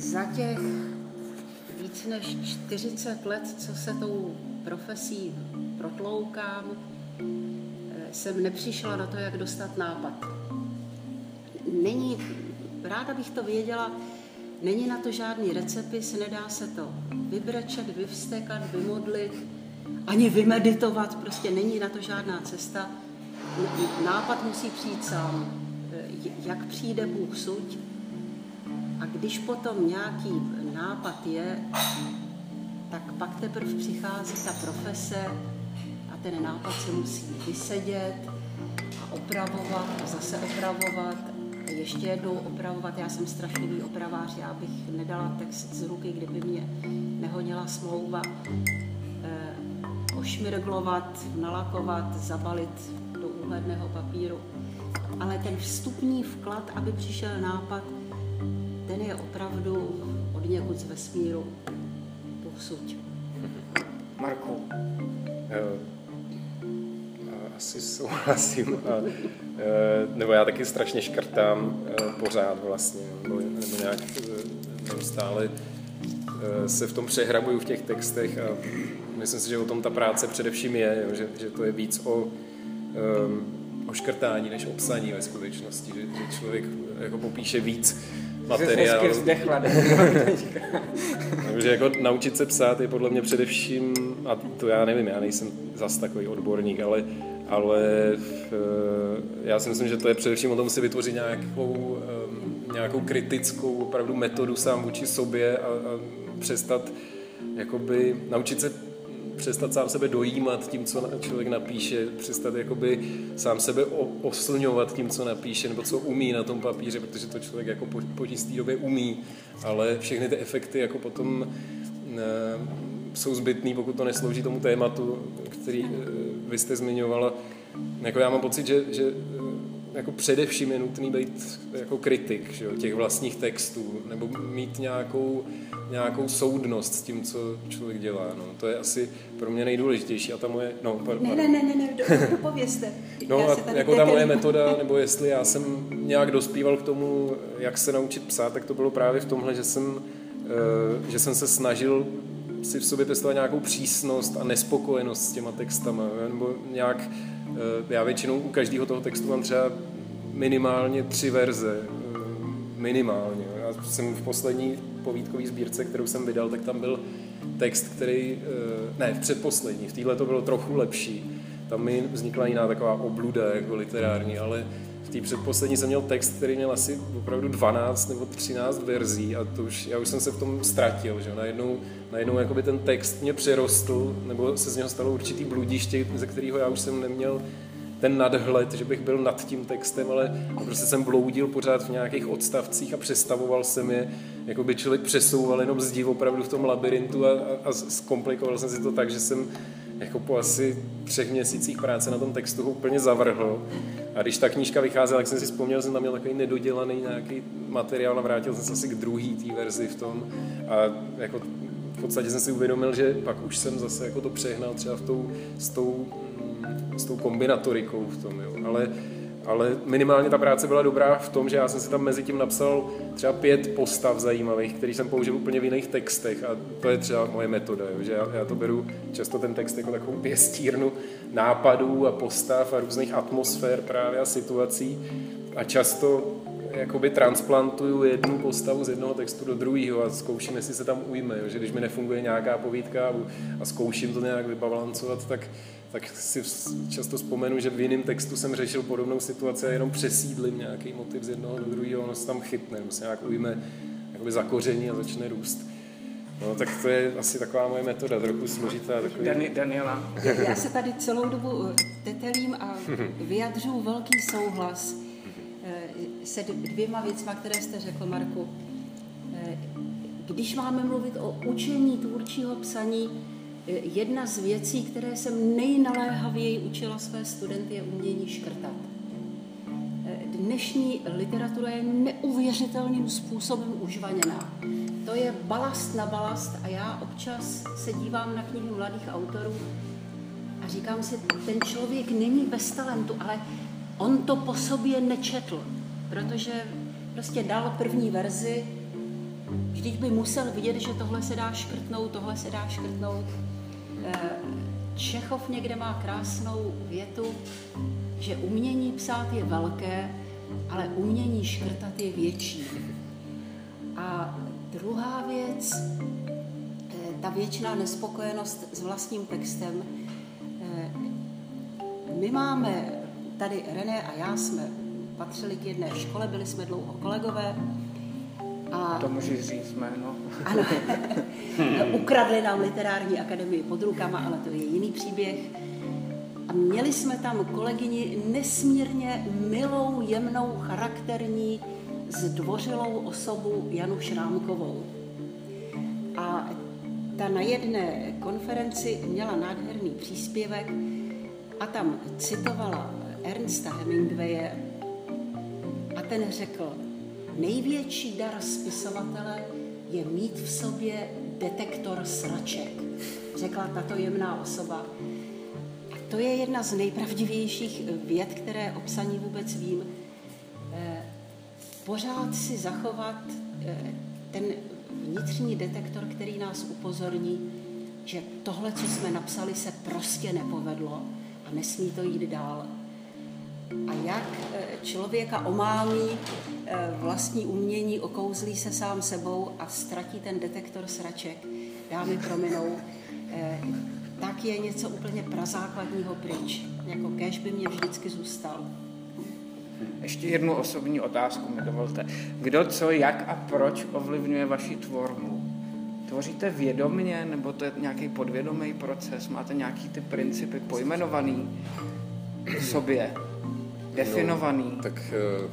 Za těch víc než 40 let, co se tou profesí protloukám, eh, jsem nepřišla na to, jak dostat nápad. Není, ráda bych to věděla, není na to žádný recepis, nedá se to vybrečet, vyvstekat, vymodlit, ani vymeditovat, prostě není na to žádná cesta. Nápad musí přijít sám. Eh, jak přijde Bůh suť, a když potom nějaký nápad je, tak pak teprve přichází ta profese a ten nápad se musí vysedět a opravovat a zase opravovat a ještě jednou opravovat. Já jsem strašlivý opravář, já bych nedala text z ruky, kdyby mě nehodila smlouva. E, ošmirglovat, nalakovat, zabalit do úhledného papíru. Ale ten vstupní vklad, aby přišel nápad, ten je opravdu od někud z vesmíru povsuť. Marku. Asi souhlasím. A, e, nebo já taky strašně škrtám e, pořád vlastně. Nebo, nějak neustále se v tom přehrabuju v těch textech a myslím si, že o tom ta práce především je, že, že to je víc o, o škrtání než o psaní ve skutečnosti, že, že člověk jako popíše víc materiál. Takže jako naučit se psát je podle mě především, a to já nevím, já nejsem zas takový odborník, ale, ale eh, já si myslím, že to je především o tom si vytvořit nějakou, eh, nějakou kritickou opravdu metodu sám vůči sobě a, a přestat jakoby naučit se přestat sám sebe dojímat tím, co člověk napíše, přestat jakoby sám sebe oslňovat tím, co napíše, nebo co umí na tom papíře, protože to člověk jako po, po jistý době umí, ale všechny ty efekty jako potom ne, jsou zbytný, pokud to neslouží tomu tématu, který e, vy jste zmiňovala. Jako já mám pocit, že, že jako především je nutný být jako kritik že jo, těch vlastních textů, nebo mít nějakou, nějakou soudnost s tím, co člověk dělá. No. To je asi pro mě nejdůležitější. A ta moje... No, par, ne, ne, ne, ne, ne, do. No a jako ta moje metoda, nebo jestli já jsem nějak dospíval k tomu, jak se naučit psát, tak to bylo právě v tomhle, že jsem, uh, že jsem se snažil si v sobě pěstovat nějakou přísnost a nespokojenost s těma textama, nebo nějak Eh, já většinou u každého toho textu mám třeba minimálně tři verze. Eh, minimálně. Já jsem v poslední povídkové sbírce, kterou jsem vydal, tak tam byl text, který, eh, ne, v předposlední, v téhle to bylo trochu lepší. Tam mi vznikla jiná taková obluda jako literární, ale té předposlední jsem měl text, který měl asi opravdu 12 nebo 13 verzí a to už, já už jsem se v tom ztratil, že najednou, najednou jakoby ten text mě přerostl, nebo se z něho stalo určitý bludiště, ze kterého já už jsem neměl ten nadhled, že bych byl nad tím textem, ale prostě jsem bloudil pořád v nějakých odstavcích a přestavoval jsem je, jako by člověk přesouval jenom zdi opravdu v tom labirintu a, a, a zkomplikoval jsem si to tak, že jsem jako po asi třech měsících práce na tom textu ho úplně zavrhl. A když ta knížka vycházela, tak jsem si vzpomněl, že jsem tam měl takový nedodělaný nějaký materiál a vrátil jsem se asi k druhý té verzi v tom. A jako v podstatě jsem si uvědomil, že pak už jsem zase jako to přehnal třeba v tou, s, tou, s tou kombinatorikou v tom. Jo. Ale ale minimálně ta práce byla dobrá v tom, že já jsem si tam mezi tím napsal třeba pět postav zajímavých, který jsem použil úplně v jiných textech. A to je třeba moje metoda, jo, že já, já to beru často ten text jako takovou pěstírnu nápadů a postav a různých atmosfér právě a situací. A často jakoby transplantuju jednu postavu z jednoho textu do druhého a zkouším, jestli se tam ujme, jo, že když mi nefunguje nějaká povídka a, a zkouším to nějak vybalancovat, tak tak si často vzpomenu, že v jiném textu jsem řešil podobnou situaci a jenom přesídlím nějaký motiv z jednoho do druhého, ono se tam chytne, nebo se nějak ujme jakoby zakoření a začne růst. No, tak to je asi taková moje metoda, trochu složitá. Takový... Dani, Daniela. Já se tady celou dobu eh, tetelím a vyjadřuju velký souhlas eh, se dvěma věcma, které jste řekl, Marku. Eh, když máme mluvit o učení tvůrčího psaní, jedna z věcí, které jsem nejnaléhavěji učila své studenty, je umění škrtat. Dnešní literatura je neuvěřitelným způsobem užvaněná. To je balast na balast a já občas se dívám na knihy mladých autorů a říkám si, ten člověk není bez talentu, ale on to po sobě nečetl, protože prostě dal první verzi, vždyť by musel vidět, že tohle se dá škrtnout, tohle se dá škrtnout. Eh, Čechov někde má krásnou větu, že umění psát je velké, ale umění škrtat je větší. A druhá věc, eh, ta věčná nespokojenost s vlastním textem. Eh, my máme, tady René a já jsme patřili k jedné škole, byli jsme dlouho kolegové. A to můžeš říct jméno. Ano, ukradli nám literární akademii pod rukama, ale to je jiný příběh. A měli jsme tam kolegyni nesmírně milou, jemnou, charakterní, zdvořilou osobu Janu Šrámkovou. A ta na jedné konferenci měla nádherný příspěvek a tam citovala Ernsta Hemingwaye a ten řekl, největší dar spisovatele je mít v sobě detektor sraček, řekla tato jemná osoba. A to je jedna z nejpravdivějších věd, které o psaní vůbec vím. Eh, pořád si zachovat eh, ten vnitřní detektor, který nás upozorní, že tohle, co jsme napsali, se prostě nepovedlo a nesmí to jít dál. A jak eh, člověka omálí vlastní umění, okouzlí se sám sebou a ztratí ten detektor sraček, dámy prominou, tak je něco úplně prazákladního pryč. Jako kež by mě vždycky zůstal. Ještě jednu osobní otázku mi dovolte. Kdo, co, jak a proč ovlivňuje vaši tvorbu? Tvoříte vědomně, nebo to je nějaký podvědomý proces? Máte nějaký ty principy pojmenovaný v sobě, definovaný? No, tak eh,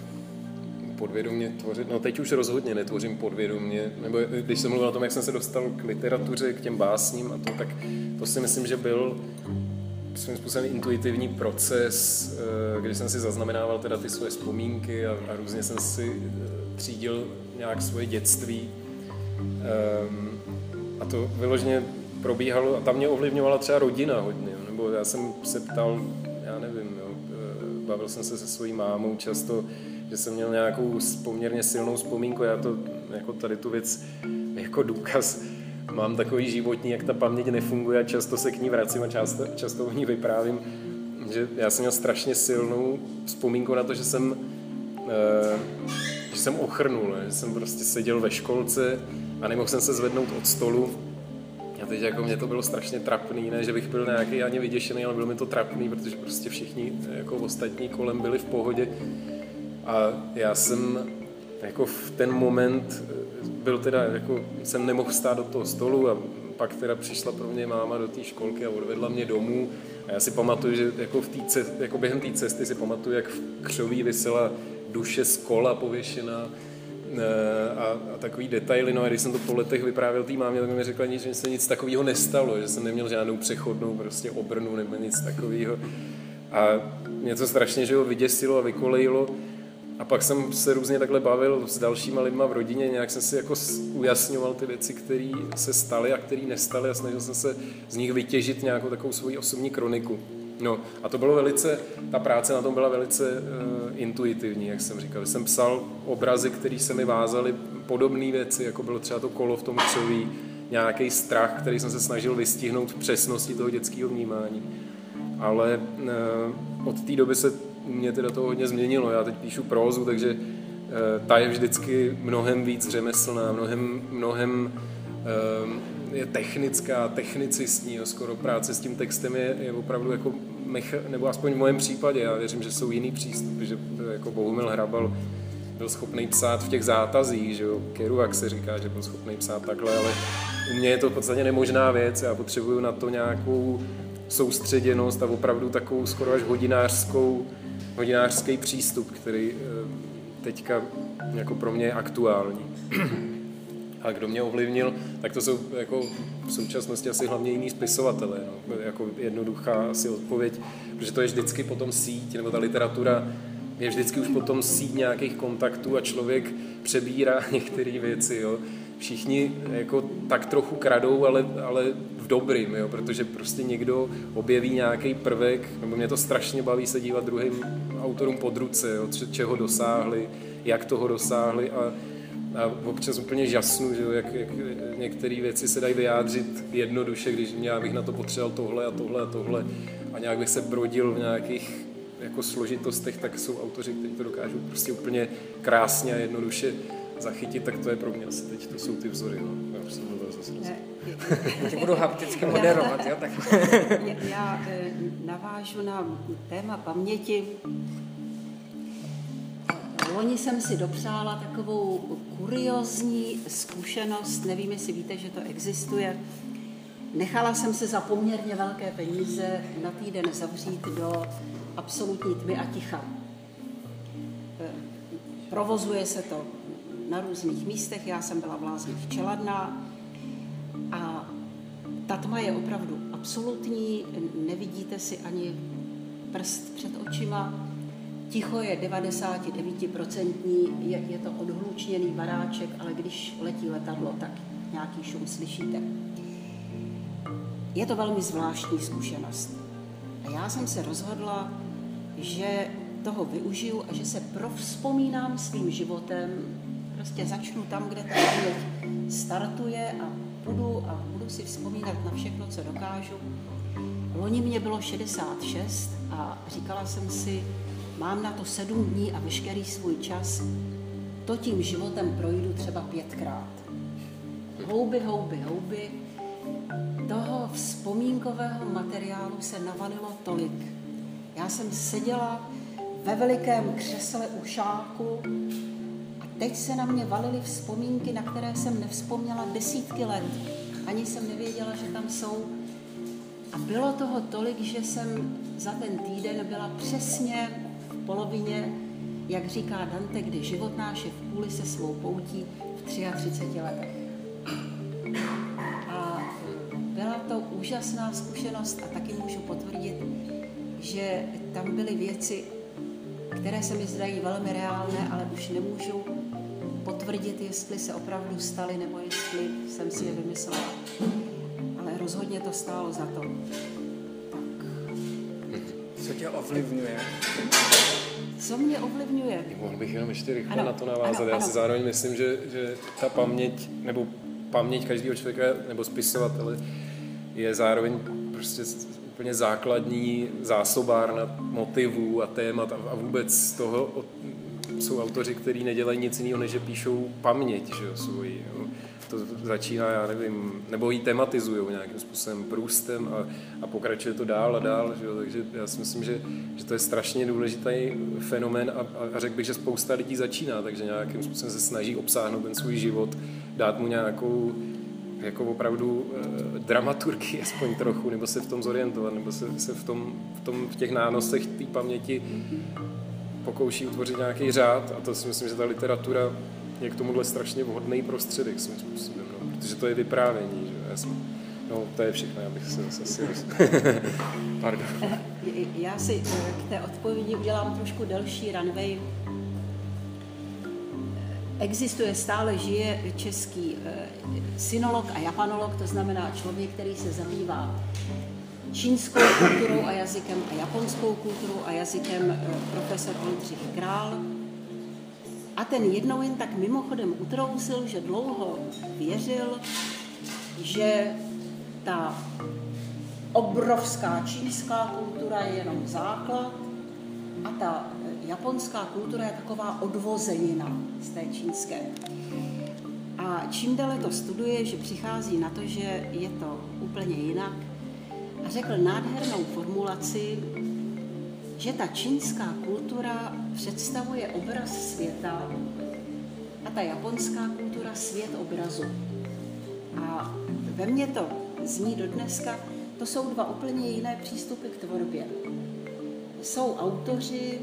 podvědomě tvořit, no teď už rozhodně netvořím podvědomě, nebo když jsem mluvil o tom, jak jsem se dostal k literatuře, k těm básním a to, tak to si myslím, že byl svým způsobem intuitivní proces, eh, kdy jsem si zaznamenával teda ty svoje vzpomínky a, a různě jsem si eh, třídil nějak svoje dětství. Um, a to vyloženě probíhalo, a tam mě ovlivňovala třeba rodina hodně, nebo já jsem se ptal, já nevím, bavil jsem se se svojí mámou často, že jsem měl nějakou poměrně silnou vzpomínku, já to jako tady tu věc jako důkaz mám takový životní, jak ta paměť nefunguje a často se k ní vracím a často, často o ní vyprávím, že já jsem měl strašně silnou vzpomínku na to, že jsem, uh, že jsem ochrnul, že jsem prostě seděl ve školce a nemohl jsem se zvednout od stolu teď jako mě to bylo strašně trapný, ne, že bych byl nějaký ani vyděšený, ale bylo mi to trapný, protože prostě všichni jako ostatní kolem byli v pohodě a já jsem jako v ten moment byl teda, jako jsem nemohl stát do toho stolu a pak teda přišla pro mě máma do té školky a odvedla mě domů. A já si pamatuju, že jako, v cest, jako během té cesty si pamatuju, jak v křoví vysela duše z kola pověšená a, a takový detaily. No a když jsem to po letech vyprávěl té mámě, tak mi řekla, že se nic takového nestalo, že jsem neměl žádnou přechodnou prostě obrnu nebo nic takového. A mě to strašně že ho vyděsilo a vykolejilo. A pak jsem se různě takhle bavil s dalšíma lidma v rodině, nějak jsem si jako ujasňoval ty věci, které se staly a které nestaly a snažil jsem se z nich vytěžit nějakou takovou svoji osobní kroniku. No a to bylo velice, ta práce na tom byla velice uh, intuitivní, jak jsem říkal. Jsem psal obrazy, které se mi vázaly, podobné věci, jako bylo třeba to kolo v tom křoví, nějaký strach, který jsem se snažil vystihnout v přesnosti toho dětského vnímání. Ale uh, od té doby se mě teda to hodně změnilo. Já teď píšu prózu, takže eh, ta je vždycky mnohem víc řemeslná, mnohem, mnohem je technická, technicistní, jo, skoro práce s tím textem je, je opravdu jako mecha, nebo aspoň v mém případě, já věřím, že jsou jiný přístupy, že jako Bohumil Hrabal byl schopný psát v těch zátazích, že jo, Kerouac se říká, že byl schopný psát takhle, ale u mě je to v podstatě nemožná věc, já potřebuju na to nějakou soustředěnost a opravdu takovou skoro až hodinářskou hodinářský přístup, který eh, teďka jako pro mě je aktuální. A kdo mě ovlivnil, tak to jsou jako v současnosti asi hlavně jiní spisovatelé. No. Jako jednoduchá asi odpověď, protože to je vždycky potom síť, nebo ta literatura je vždycky už potom síť nějakých kontaktů a člověk přebírá některé věci. Jo. všichni jako tak trochu kradou, ale, ale v dobrým, jo, protože prostě někdo objeví nějaký prvek, nebo mě to strašně baví se dívat druhým autorům pod ruce, jo, čeho dosáhli, jak toho dosáhli a, a občas úplně žasnu, že jo, jak, jak některé věci se dají vyjádřit jednoduše, když já bych na to potřeboval tohle a tohle a tohle a nějak bych se brodil v nějakých jako složitostech, tak jsou autoři, kteří to dokážou prostě úplně krásně a jednoduše zachytit, tak to je pro mě asi teď, to jsou ty vzory. No. Já jsem zase Tě budu hapticky moderovat, jo? Tak. Já eh, navážu na téma paměti. Loni jsem si dopřála takovou kuriozní zkušenost, nevím, jestli víte, že to existuje. Nechala jsem se za poměrně velké peníze na týden zavřít do absolutní tmy a ticha. Eh, provozuje se to na různých místech, já jsem byla v Lázních Čeladná a ta tma je opravdu absolutní, nevidíte si ani prst před očima, ticho je 99%, je, je to odhlučněný baráček, ale když letí letadlo, tak nějaký šum slyšíte. Je to velmi zvláštní zkušenost. A já jsem se rozhodla, že toho využiju a že se provzpomínám svým životem prostě začnu tam, kde ta paměť startuje a budu a budu si vzpomínat na všechno, co dokážu. Loni mě bylo 66 a říkala jsem si, mám na to sedm dní a veškerý svůj čas, to tím životem projdu třeba pětkrát. Houby, houby, houby. Toho vzpomínkového materiálu se navalilo tolik. Já jsem seděla ve velikém křesle u šáku Teď se na mě valily vzpomínky, na které jsem nevzpomněla desítky let. Ani jsem nevěděla, že tam jsou. A bylo toho tolik, že jsem za ten týden byla přesně polovině, jak říká Dante, kdy život náš je v půli se svou poutí v 33 letech. A byla to úžasná zkušenost a taky můžu potvrdit, že tam byly věci, které se mi zdají velmi reálné, ale už nemůžu potvrdit, jestli se opravdu staly, nebo jestli jsem si je vymyslela. Ale rozhodně to stálo za to. Tě ovlivňuje? Co mě ovlivňuje? Mohl bych jenom ještě rychle ano, na to navázat. Ano, Já si zároveň myslím, že, že ta paměť, nebo paměť každého člověka nebo spisovatele je zároveň prostě úplně základní zásobárna motivů a témat a, a vůbec toho, jsou autoři, kteří nedělají nic jiného, než že píšou paměť, že jo, svoji. Jo. To začíná, já nevím, nebo ji tematizují nějakým způsobem průstem a, a pokračuje to dál a dál, že jo. takže já si myslím, že, že to je strašně důležitý fenomén a, a řekl bych, že spousta lidí začíná, takže nějakým způsobem se snaží obsáhnout ten svůj život, dát mu nějakou jako opravdu eh, dramaturgii aspoň trochu, nebo se v tom zorientovat, nebo se, se v, tom, v, tom, v těch nánosech té paměti pokouší utvořit nějaký řád a to si myslím, že ta literatura je k tomuhle strašně vhodný prostředek svým způsobem, no, protože to je vyprávění. Že? Já jsem, no, to je všechno, já bych se zase asi... Pardon. Já si eh, k té odpovědi udělám trošku delší runway. Existuje, stále žije český eh, synolog a japanolog, to znamená člověk, který se zabývá čínskou kulturou a jazykem a japonskou kulturou a jazykem eh, profesor Oldřich Král. A ten jednou jen tak mimochodem utrousil, že dlouho věřil, že ta obrovská čínská kultura je jenom základ a ta eh, japonská kultura je taková odvozenina z té čínské. A čím déle to studuje, že přichází na to, že je to úplně jinak, řekl nádhernou formulaci, že ta čínská kultura představuje obraz světa a ta japonská kultura svět obrazu. A ve mně to zní do dneska, to jsou dva úplně jiné přístupy k tvorbě. Jsou autoři,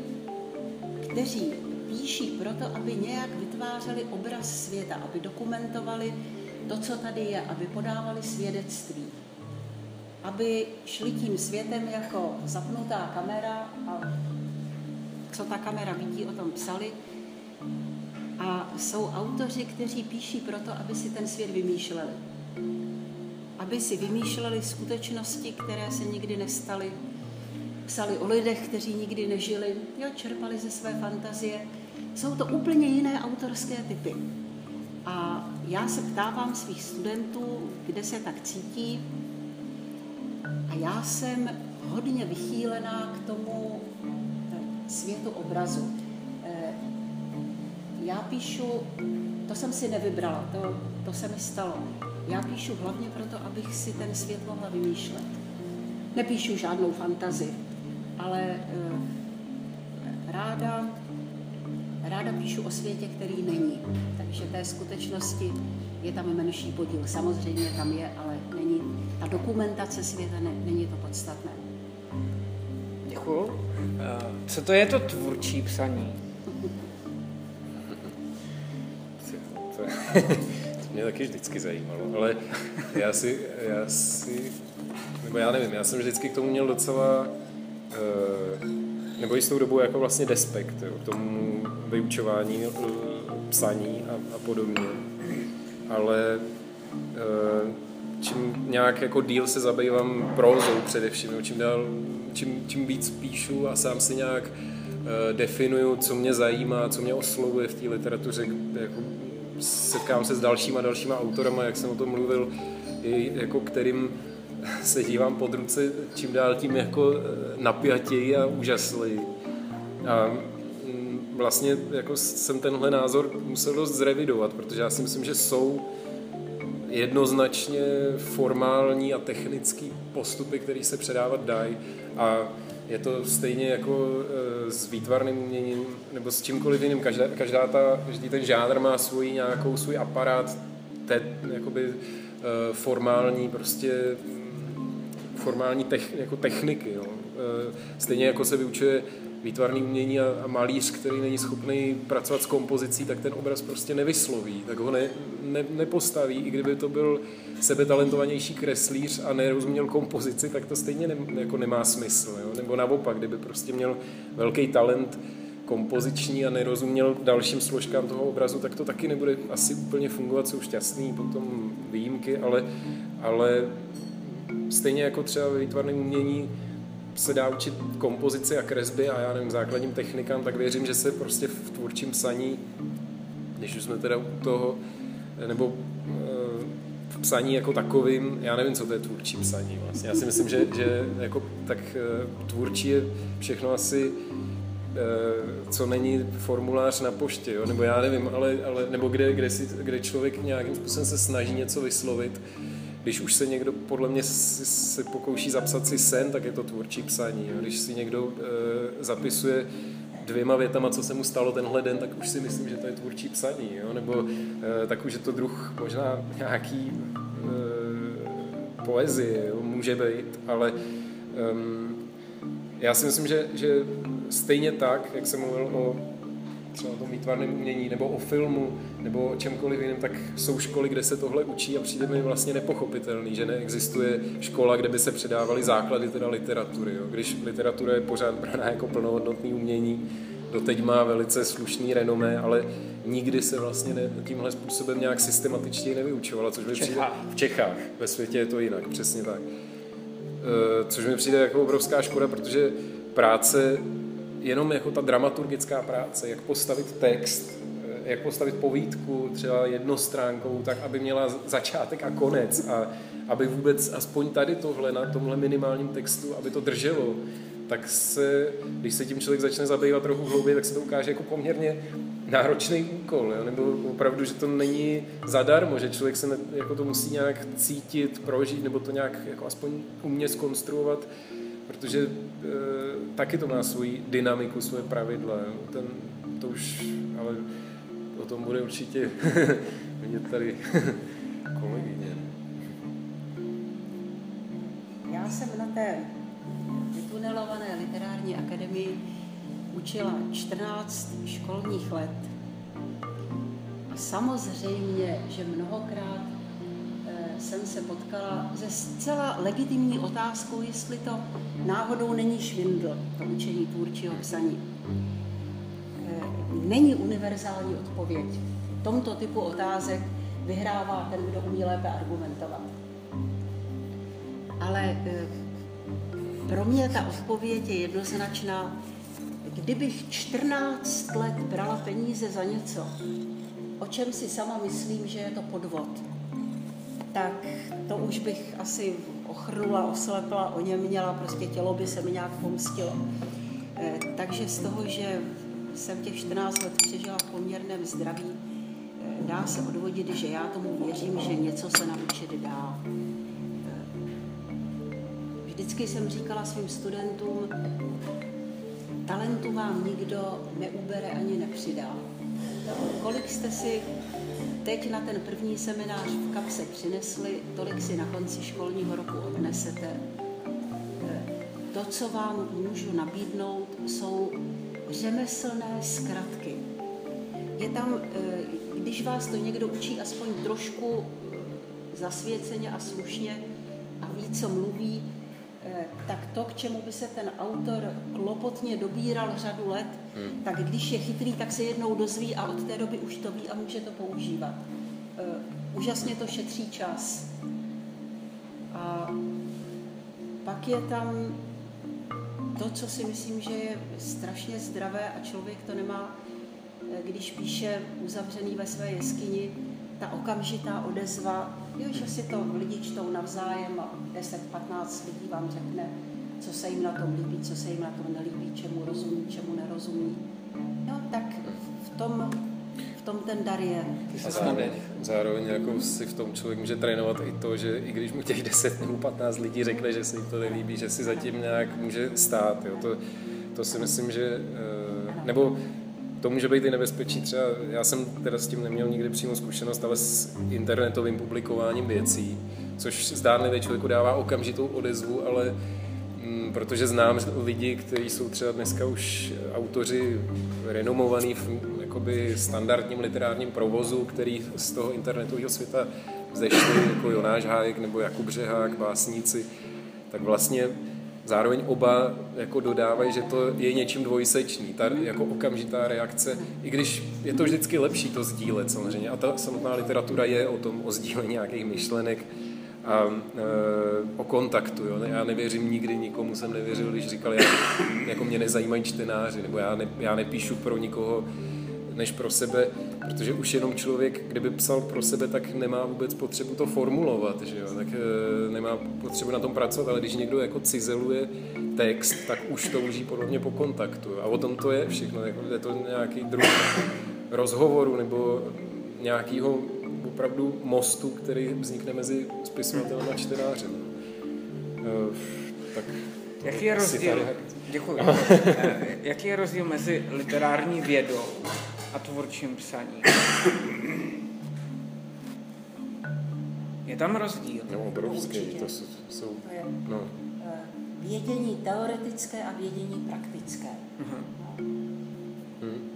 kteří píší proto, aby nějak vytvářeli obraz světa, aby dokumentovali to, co tady je, aby podávali svědectví aby šli tím světem jako zapnutá kamera a co ta kamera vidí, o tom psali. A jsou autoři, kteří píší proto, aby si ten svět vymýšleli. Aby si vymýšleli skutečnosti, které se nikdy nestaly. Psali o lidech, kteří nikdy nežili, jo, čerpali ze své fantazie. Jsou to úplně jiné autorské typy. A já se ptávám svých studentů, kde se tak cítí. A já jsem hodně vychýlená k tomu eh, světu obrazu. Eh, já píšu, to jsem si nevybrala, to, to se mi stalo. Já píšu hlavně proto, abych si ten svět mohla vymýšlet. Nepíšu žádnou fantazii, ale eh, ráda, ráda píšu o světě, který není. Takže té skutečnosti je tam menší podíl. Samozřejmě tam je, ale ta dokumentace světa ne, není to podstatné. Děkuju. Co to je to tvůrčí psaní? to mě taky vždycky zajímalo, ale já si, já si, nebo já nevím, já jsem vždycky k tomu měl docela, eh, nebo jistou dobu jako vlastně despekt, jo, k tomu vyučování eh, psaní a, a podobně. Ale eh, čím nějak jako díl se zabývám prózou především, čím, dál, čím, čím víc píšu a sám si nějak definuju, co mě zajímá, co mě oslovuje v té literatuře, jako setkám se s dalšíma dalšíma autorama, jak jsem o tom mluvil, i jako kterým se dívám pod ruce čím dál tím jako eh, napjatěji a úžasleji. A mm, vlastně jako jsem tenhle názor musel dost zrevidovat, protože já si myslím, že jsou jednoznačně formální a technický postupy, které se předávat dají a je to stejně jako eh, s výtvarným uměním nebo s čímkoliv jiným. Každá, každá ta, každý ten žánr má svůj nějakou svůj aparát te, jakoby, eh, formální prostě formální tech, jako techniky. Jo. Eh, stejně jako se vyučuje výtvarný umění a, a malíř, který není schopný pracovat s kompozicí, tak ten obraz prostě nevysloví, tak ho ne, ne, nepostaví, i kdyby to byl sebetalentovanější kreslíř a nerozuměl kompozici, tak to stejně ne, jako nemá smysl. Jo? Nebo naopak, kdyby prostě měl velký talent kompoziční a nerozuměl dalším složkám toho obrazu, tak to taky nebude asi úplně fungovat, jsou šťastný potom výjimky, ale, ale stejně jako třeba ve výtvarném umění se dá učit kompozici a kresby a já nevím, základním technikám, tak věřím, že se prostě v tvůrčím psaní, když už jsme teda u toho, nebo eh, v psaní jako takovým, já nevím, co to je tvůrčí psaní vlastně. Já si myslím, že, že jako tak eh, tvůrčí je všechno asi eh, co není formulář na poště, jo? nebo já nevím, ale, ale nebo kde, kde, si, kde člověk nějakým způsobem se snaží něco vyslovit, když už se někdo podle mě si, se pokouší zapsat si sen, tak je to tvůrčí psaní. Jo? Když si někdo e, zapisuje dvěma větama, co se mu stalo tenhle den, tak už si myslím, že to je tvůrčí psaní. Jo? Nebo e, tak už je to druh možná nějaký e, poezie, jo? může být, ale e, já si myslím, že, že stejně tak, jak jsem mluvil o třeba o tom výtvarném umění, nebo o filmu, nebo o čemkoliv jiném, tak jsou školy, kde se tohle učí a přijde mi vlastně nepochopitelný, že neexistuje škola, kde by se předávaly základy teda literatury. Jo. Když literatura je pořád braná jako plnohodnotný umění, doteď má velice slušný renomé, ale nikdy se vlastně ne, tímhle způsobem nějak systematičně nevyučovala, což mi přijde v Čechách, ve světě je to jinak, přesně tak. E, což mi přijde jako obrovská škoda, protože práce jenom jako ta dramaturgická práce, jak postavit text, eh, jak postavit povídku třeba jednostránkou, tak aby měla začátek a konec a aby vůbec aspoň tady tohle na tomhle minimálním textu, aby to drželo, tak se, když se tím člověk začne zabývat trochu hlouběji, tak se to ukáže jako poměrně náročný úkol, jo? nebo opravdu, že to není zadarmo, že člověk se ne, jako to musí nějak cítit, prožít, nebo to nějak jako aspoň umě skonstruovat, protože e, taky to má svoji dynamiku, svoje pravidla. Ten, to už, ale o tom bude určitě vidět tady kolegyně. Já jsem na té vytunelované literární akademii učila 14 školních let. A samozřejmě, že mnohokrát jsem se potkala se zcela legitimní otázkou, jestli to náhodou není švindl, to učení tvůrčího psaní. Eh, není univerzální odpověď. V tomto typu otázek vyhrává ten, kdo umí lépe argumentovat. Ale e, pro mě ta odpověď je jednoznačná. Kdybych 14 let brala peníze za něco, o čem si sama myslím, že je to podvod, tak to už bych asi ochrnula, oslepla, o něm měla, prostě tělo by se mi nějak pomstilo. E, takže z toho, že jsem těch 14 let přežila v poměrném zdraví, e, dá se odvodit, že já tomu věřím, že něco se naučit dá. Vždycky jsem říkala svým studentům, talentu vám nikdo neubere ani nepřidá. Kolik jste si teď na ten první seminář v kapse přinesli, tolik si na konci školního roku odnesete. To, co vám můžu nabídnout, jsou řemeslné zkratky. Je tam, když vás to někdo učí aspoň trošku zasvěceně a slušně a ví, co mluví, Eh, tak to, k čemu by se ten autor klopotně dobíral řadu let, hmm. tak když je chytrý, tak se jednou dozví a od té doby už to ví a může to používat. Eh, úžasně to šetří čas. A pak je tam to, co si myslím, že je strašně zdravé a člověk to nemá, eh, když píše uzavřený ve své jeskyni, ta okamžitá odezva, jo, že si to lidi čtou navzájem a 10-15 lidí vám řekne, co se jim na tom líbí, co se jim na tom nelíbí, čemu rozumí, čemu nerozumí. Jo, tak v tom, v tom ten dar je. A zároveň, zároveň jako si v tom člověk může trénovat i to, že i když mu těch 10 nebo 15 lidí řekne, že se jim to nelíbí, že si zatím nějak může stát. Jo. To, to si myslím, že eh, nebo to může být i nebezpečí. Třeba já jsem teda s tím neměl nikdy přímo zkušenost, ale s internetovým publikováním věcí, což zdánlivě člověku dává okamžitou odezvu, ale mm, protože znám lidi, kteří jsou třeba dneska už autoři renomovaní v jakoby standardním literárním provozu, který z toho internetového světa zešli, jako Jonáš Hájek nebo Jakub Řehák, básníci, tak vlastně zároveň oba jako dodávají, že to je něčím dvojsečný, ta jako okamžitá reakce, i když je to vždycky lepší to sdílet samozřejmě. A ta samotná literatura je o tom, o sdílení nějakých myšlenek a e, o kontaktu. Jo. Já nevěřím nikdy nikomu, jsem nevěřil, když říkal, já, jako mě nezajímají čtenáři, nebo já, ne, já nepíšu pro nikoho, než pro sebe, protože už jenom člověk, kdyby psal pro sebe, tak nemá vůbec potřebu to formulovat, že jo? tak e, nemá potřebu na tom pracovat, ale když někdo jako cizeluje text, tak už touží podle mě po kontaktu a o tom to je všechno, jako je to nějaký druh rozhovoru nebo nějakého opravdu mostu, který vznikne mezi spisovatelem a čtenářem. E, tak Jaký je rozdíl? Děkuji. Jaký je rozdíl mezi literární vědou a tvůrčím psaním. Je tam rozdíl? No, obrovský. To jsou, jsou no. Eh, vědění teoretické a vědění praktické. Uh-huh. Hmm.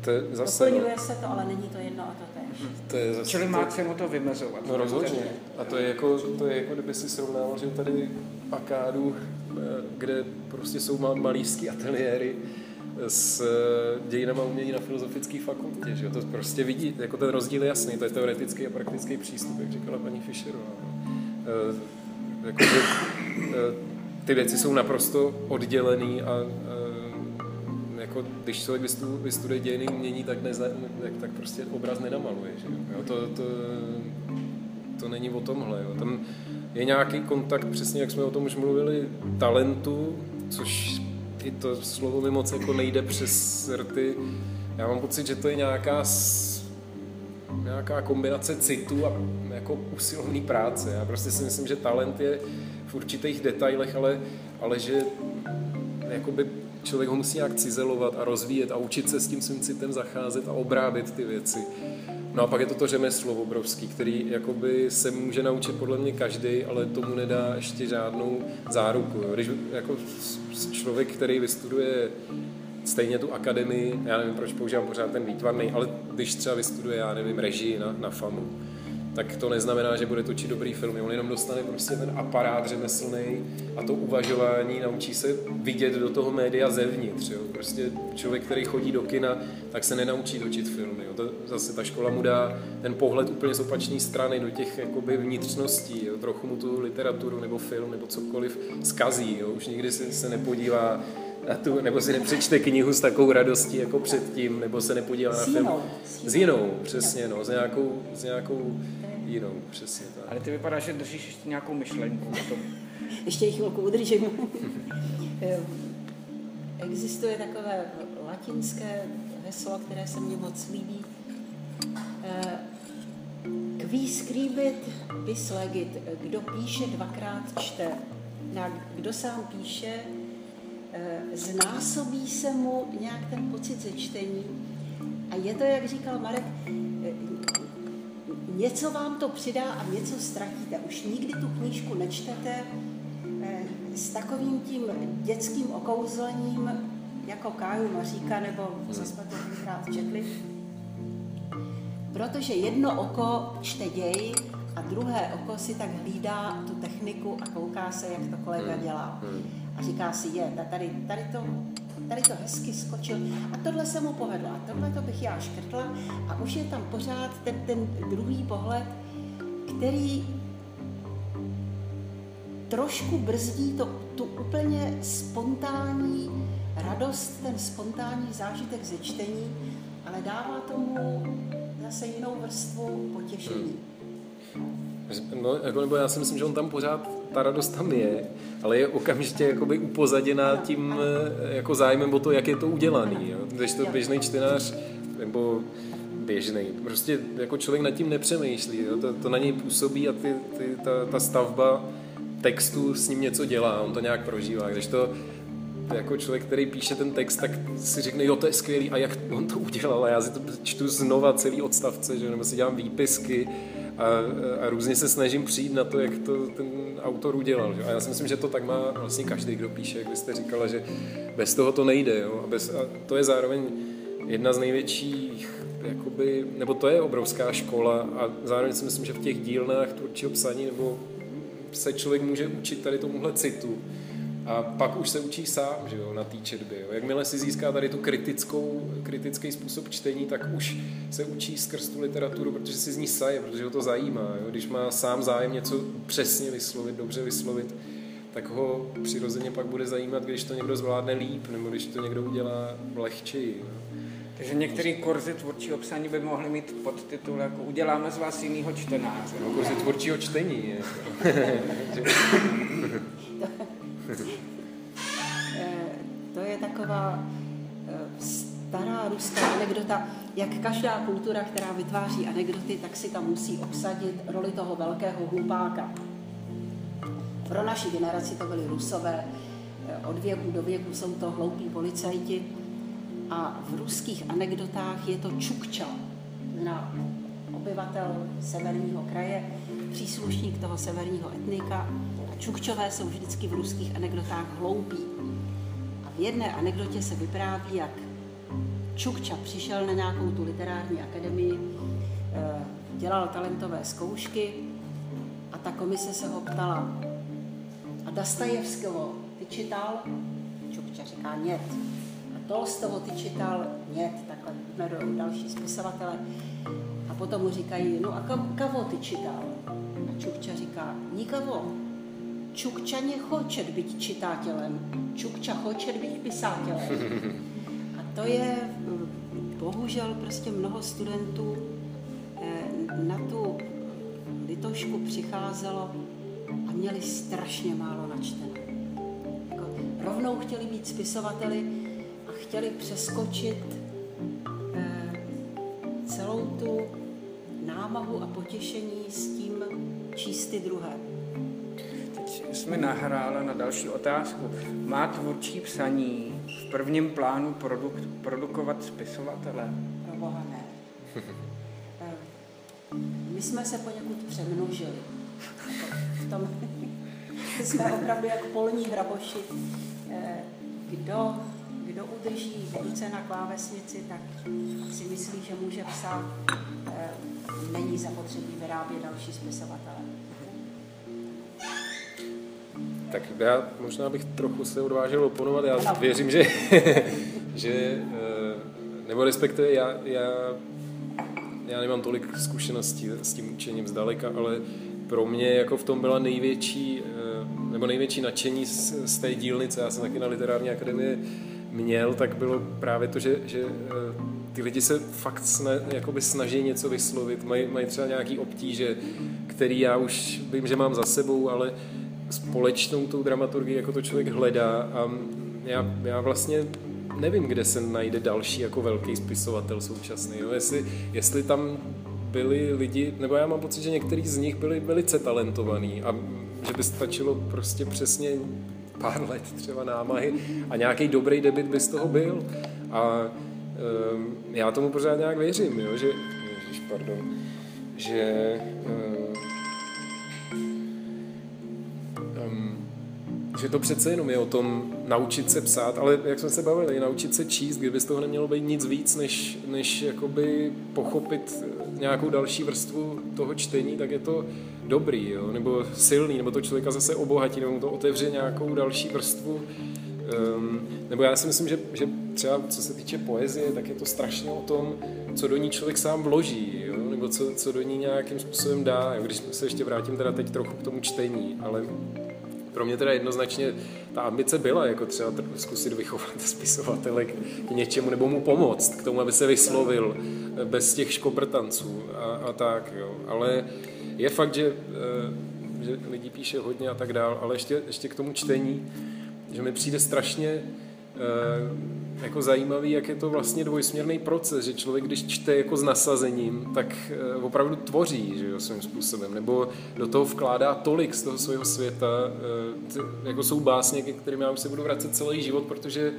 To je zase, Doplňuje no. se to, ale není to jedno a to tež. Uh-huh. To je zase Čili má cenu to vymezovat. No rozhodně. A to je jako, to je jako kdyby si srovnal, že tady Akádu, eh, kde prostě jsou malířský ateliéry, s eh, dějinama umění na filozofické fakultě. Že? To prostě vidí, jako ten rozdíl je jasný, to je teoretický a praktický přístup, jak říkala paní Fischerová. E, jako, že, e, ty věci jsou naprosto oddělený a jako, když člověk vystuduje dějiny umění, tak, neza, tak, tak prostě obraz nenamaluje. Že? Jo? To, to, to není o tomhle. Jo? Tam je nějaký kontakt, přesně jak jsme o tom už mluvili, talentu, což i to slovo mi moc jako nejde přes rty. Já mám pocit, že to je nějaká nějaká kombinace citu a jako usilovný práce. Já prostě si myslím, že talent je v určitých detailech, ale, ale že jakoby člověk ho musí nějak cizelovat a rozvíjet a učit se s tím svým citem zacházet a obrábět ty věci. No a pak je to to řemeslo obrovský, který jakoby se může naučit podle mě každý, ale tomu nedá ještě žádnou záruku. Jo. Když jako člověk, který vystuduje stejně tu akademii, já nevím, proč používám pořád ten výtvarný, ale když třeba vystuduje, já nevím, režii na, na FAMu, tak to neznamená, že bude točit dobrý film. On jenom dostane prostě ten aparát řemeslný a to uvažování, naučí se vidět do toho média zevnitř. Jo. Prostě člověk, který chodí do kina, tak se nenaučí točit filmy. Jo. To, zase ta škola mu dá ten pohled úplně z opačné strany do těch jakoby, vnitřností. Jo. Trochu mu tu literaturu nebo film nebo cokoliv zkazí. Jo. Už nikdy se, se nepodívá na tu, nebo si nepřečte knihu s takovou radostí jako předtím, nebo se nepodívá na film s jinou, přesně, no, s nějakou, s nějakou jinou, přesně tak. Ale ty vypadá, že držíš ještě nějakou myšlenku o tom. ještě ji chvilku udržím. Existuje takové latinské heslo, které se mně moc líbí. Qui scribit bis legit. Kdo píše, dvakrát čte. Kdo sám píše, Eh, znásobí se mu nějak ten pocit ze čtení a je to, jak říkal Marek, eh, něco vám to přidá a něco ztratíte. Už nikdy tu knížku nečtete eh, s takovým tím dětským okouzlením, jako Káju Maříka, nebo co jsme to tenkrát četli. Protože jedno oko čte děj a druhé oko si tak hlídá tu techniku a kouká se, jak to kolega hmm. dělá. Hmm a říká si, je, tady, tady, to, tady to hezky skočil a tohle se mu povedlo a tohle to bych já škrtla a už je tam pořád ten, ten druhý pohled, který trošku brzdí to, tu úplně spontánní radost, ten spontánní zážitek ze čtení, ale dává tomu zase jinou vrstvu potěšení. No, jako, nebo já si myslím, že on tam pořád ta radost tam je, ale je okamžitě jakoby upozaděná tím eh, jako zájmem o to, jak je to udělaný. Jo? Když to běžný čtenář nebo běžný. Prostě jako člověk nad tím nepřemýšlí. Jo? To, to na něj působí a ty, ty, ta, ta stavba textu s ním něco dělá, on to nějak prožívá. Když to jako člověk, který píše ten text, tak si řekne, jo, to je skvělý, a jak on to udělal, a já si to čtu znova celý odstavce, že? nebo si dělám výpisky, a, a různě se snažím přijít na to, jak to ten autor udělal. Že? A já si myslím, že to tak má vlastně každý, kdo píše, jak byste říkala, že bez toho to nejde. Jo? A, bez, a to je zároveň jedna z největších, jakoby, nebo to je obrovská škola a zároveň si myslím, že v těch dílnách tvůrčího psaní nebo se člověk může učit tady tomuhle citu, a pak už se učí sám, že jo, na té četbě. Jo. Jakmile si získá tady tu kritickou, kritický způsob čtení, tak už se učí skrz tu literaturu, protože si z ní saje, protože ho to zajímá. Jo. Když má sám zájem něco přesně vyslovit, dobře vyslovit, tak ho přirozeně pak bude zajímat, když to někdo zvládne líp, nebo když to někdo udělá lehčeji. Jo. Takže některé kurzy tvůrčího psaní by mohly mít podtitul jako Uděláme z vás jinýho čtenáře. No, kurzy tvůrčího čtení. Je. Eh, to je taková eh, stará ruská anekdota, jak každá kultura, která vytváří anekdoty, tak si tam musí obsadit roli toho velkého hlupáka. Pro naši generaci to byli rusové, eh, od věku do věku jsou to hloupí policajti. A v ruských anekdotách je to Čukča, na obyvatel severního kraje, příslušník toho severního etnika, Čukčové jsou vždycky v ruských anekdotách hloupí. A v jedné anekdotě se vypráví, jak Čukča přišel na nějakou tu literární akademii, eh, dělal talentové zkoušky a ta komise se ho ptala, a Dastajevského ty čítal? Čukča říká nět. A Tolstovo ty čítal? Nět. Takhle jmenují další spisovatele. A potom mu říkají, no a kavo ty čítal? A Čukča říká, nikavo. Čukča nechoče být čitatelem, Čukča choče být pisatelem. A to je bohužel prostě mnoho studentů eh, na tu litošku přicházelo a měli strašně málo načtené. Jako rovnou chtěli být spisovateli a chtěli přeskočit eh, celou tu námahu a potěšení s tím čísty druhé jsme nahrála na další otázku. Má tvůrčí psaní v prvním plánu produk- produkovat spisovatele? Pro boha ne. Eh, my jsme se poněkud přemnožili. V tom jsme opravdu jak polní hraboši. Eh, kdo, kdo udrží ruce na klávesnici, tak si myslí, že může psát eh, není zapotřebí vyrábět další spisovatele. Tak já možná bych trochu se odvážil oponovat. Já věřím, že, že eh, nebo respektive já, já, já nemám tolik zkušeností s tím učením zdaleka, ale pro mě jako v tom byla největší, eh, nebo největší nadšení z, z té dílnice, já jsem taky na literární akademii měl, tak bylo právě to, že, že eh, ty lidi se fakt sna, snaží něco vyslovit, mají, mají třeba nějaký obtíže, který já už vím, že mám za sebou, ale společnou tou dramaturgii jako to člověk hledá a já, já vlastně nevím, kde se najde další jako velký spisovatel současný. Jo? Jestli, jestli tam byli lidi, nebo já mám pocit, že některý z nich byli velice talentovaní a že by stačilo prostě přesně pár let třeba námahy a nějaký dobrý debit by z toho byl. A um, já tomu pořád nějak věřím, jo? že, ježiš, pardon, že um, že to přece jenom je o tom naučit se psát, ale jak jsme se bavili, naučit se číst, kdyby z toho nemělo být nic víc, než, než jakoby pochopit nějakou další vrstvu toho čtení, tak je to dobrý, jo? nebo silný, nebo to člověka zase obohatí, nebo mu to otevře nějakou další vrstvu. Um, nebo já si myslím, že, že třeba co se týče poezie, tak je to strašně o tom, co do ní člověk sám vloží, jo? nebo co, co do ní nějakým způsobem dá. Jo? Když se ještě vrátím teda teď trochu k tomu čtení, ale pro mě teda jednoznačně ta ambice byla jako třeba zkusit vychovat spisovatele k něčemu nebo mu pomoct k tomu, aby se vyslovil eh, bez těch škobrtanců a, a tak, jo. Ale je fakt, že, eh, že lidi píše hodně a tak dál, ale ještě, ještě k tomu čtení, že mi přijde strašně Eh, jako zajímavý, jak je to vlastně dvojsměrný proces, že člověk, když čte jako s nasazením, tak eh, opravdu tvoří, že jo, svým způsobem, nebo do toho vkládá tolik z toho svého světa, eh, jako jsou básně, ke kterým já už se budu vracet celý život, protože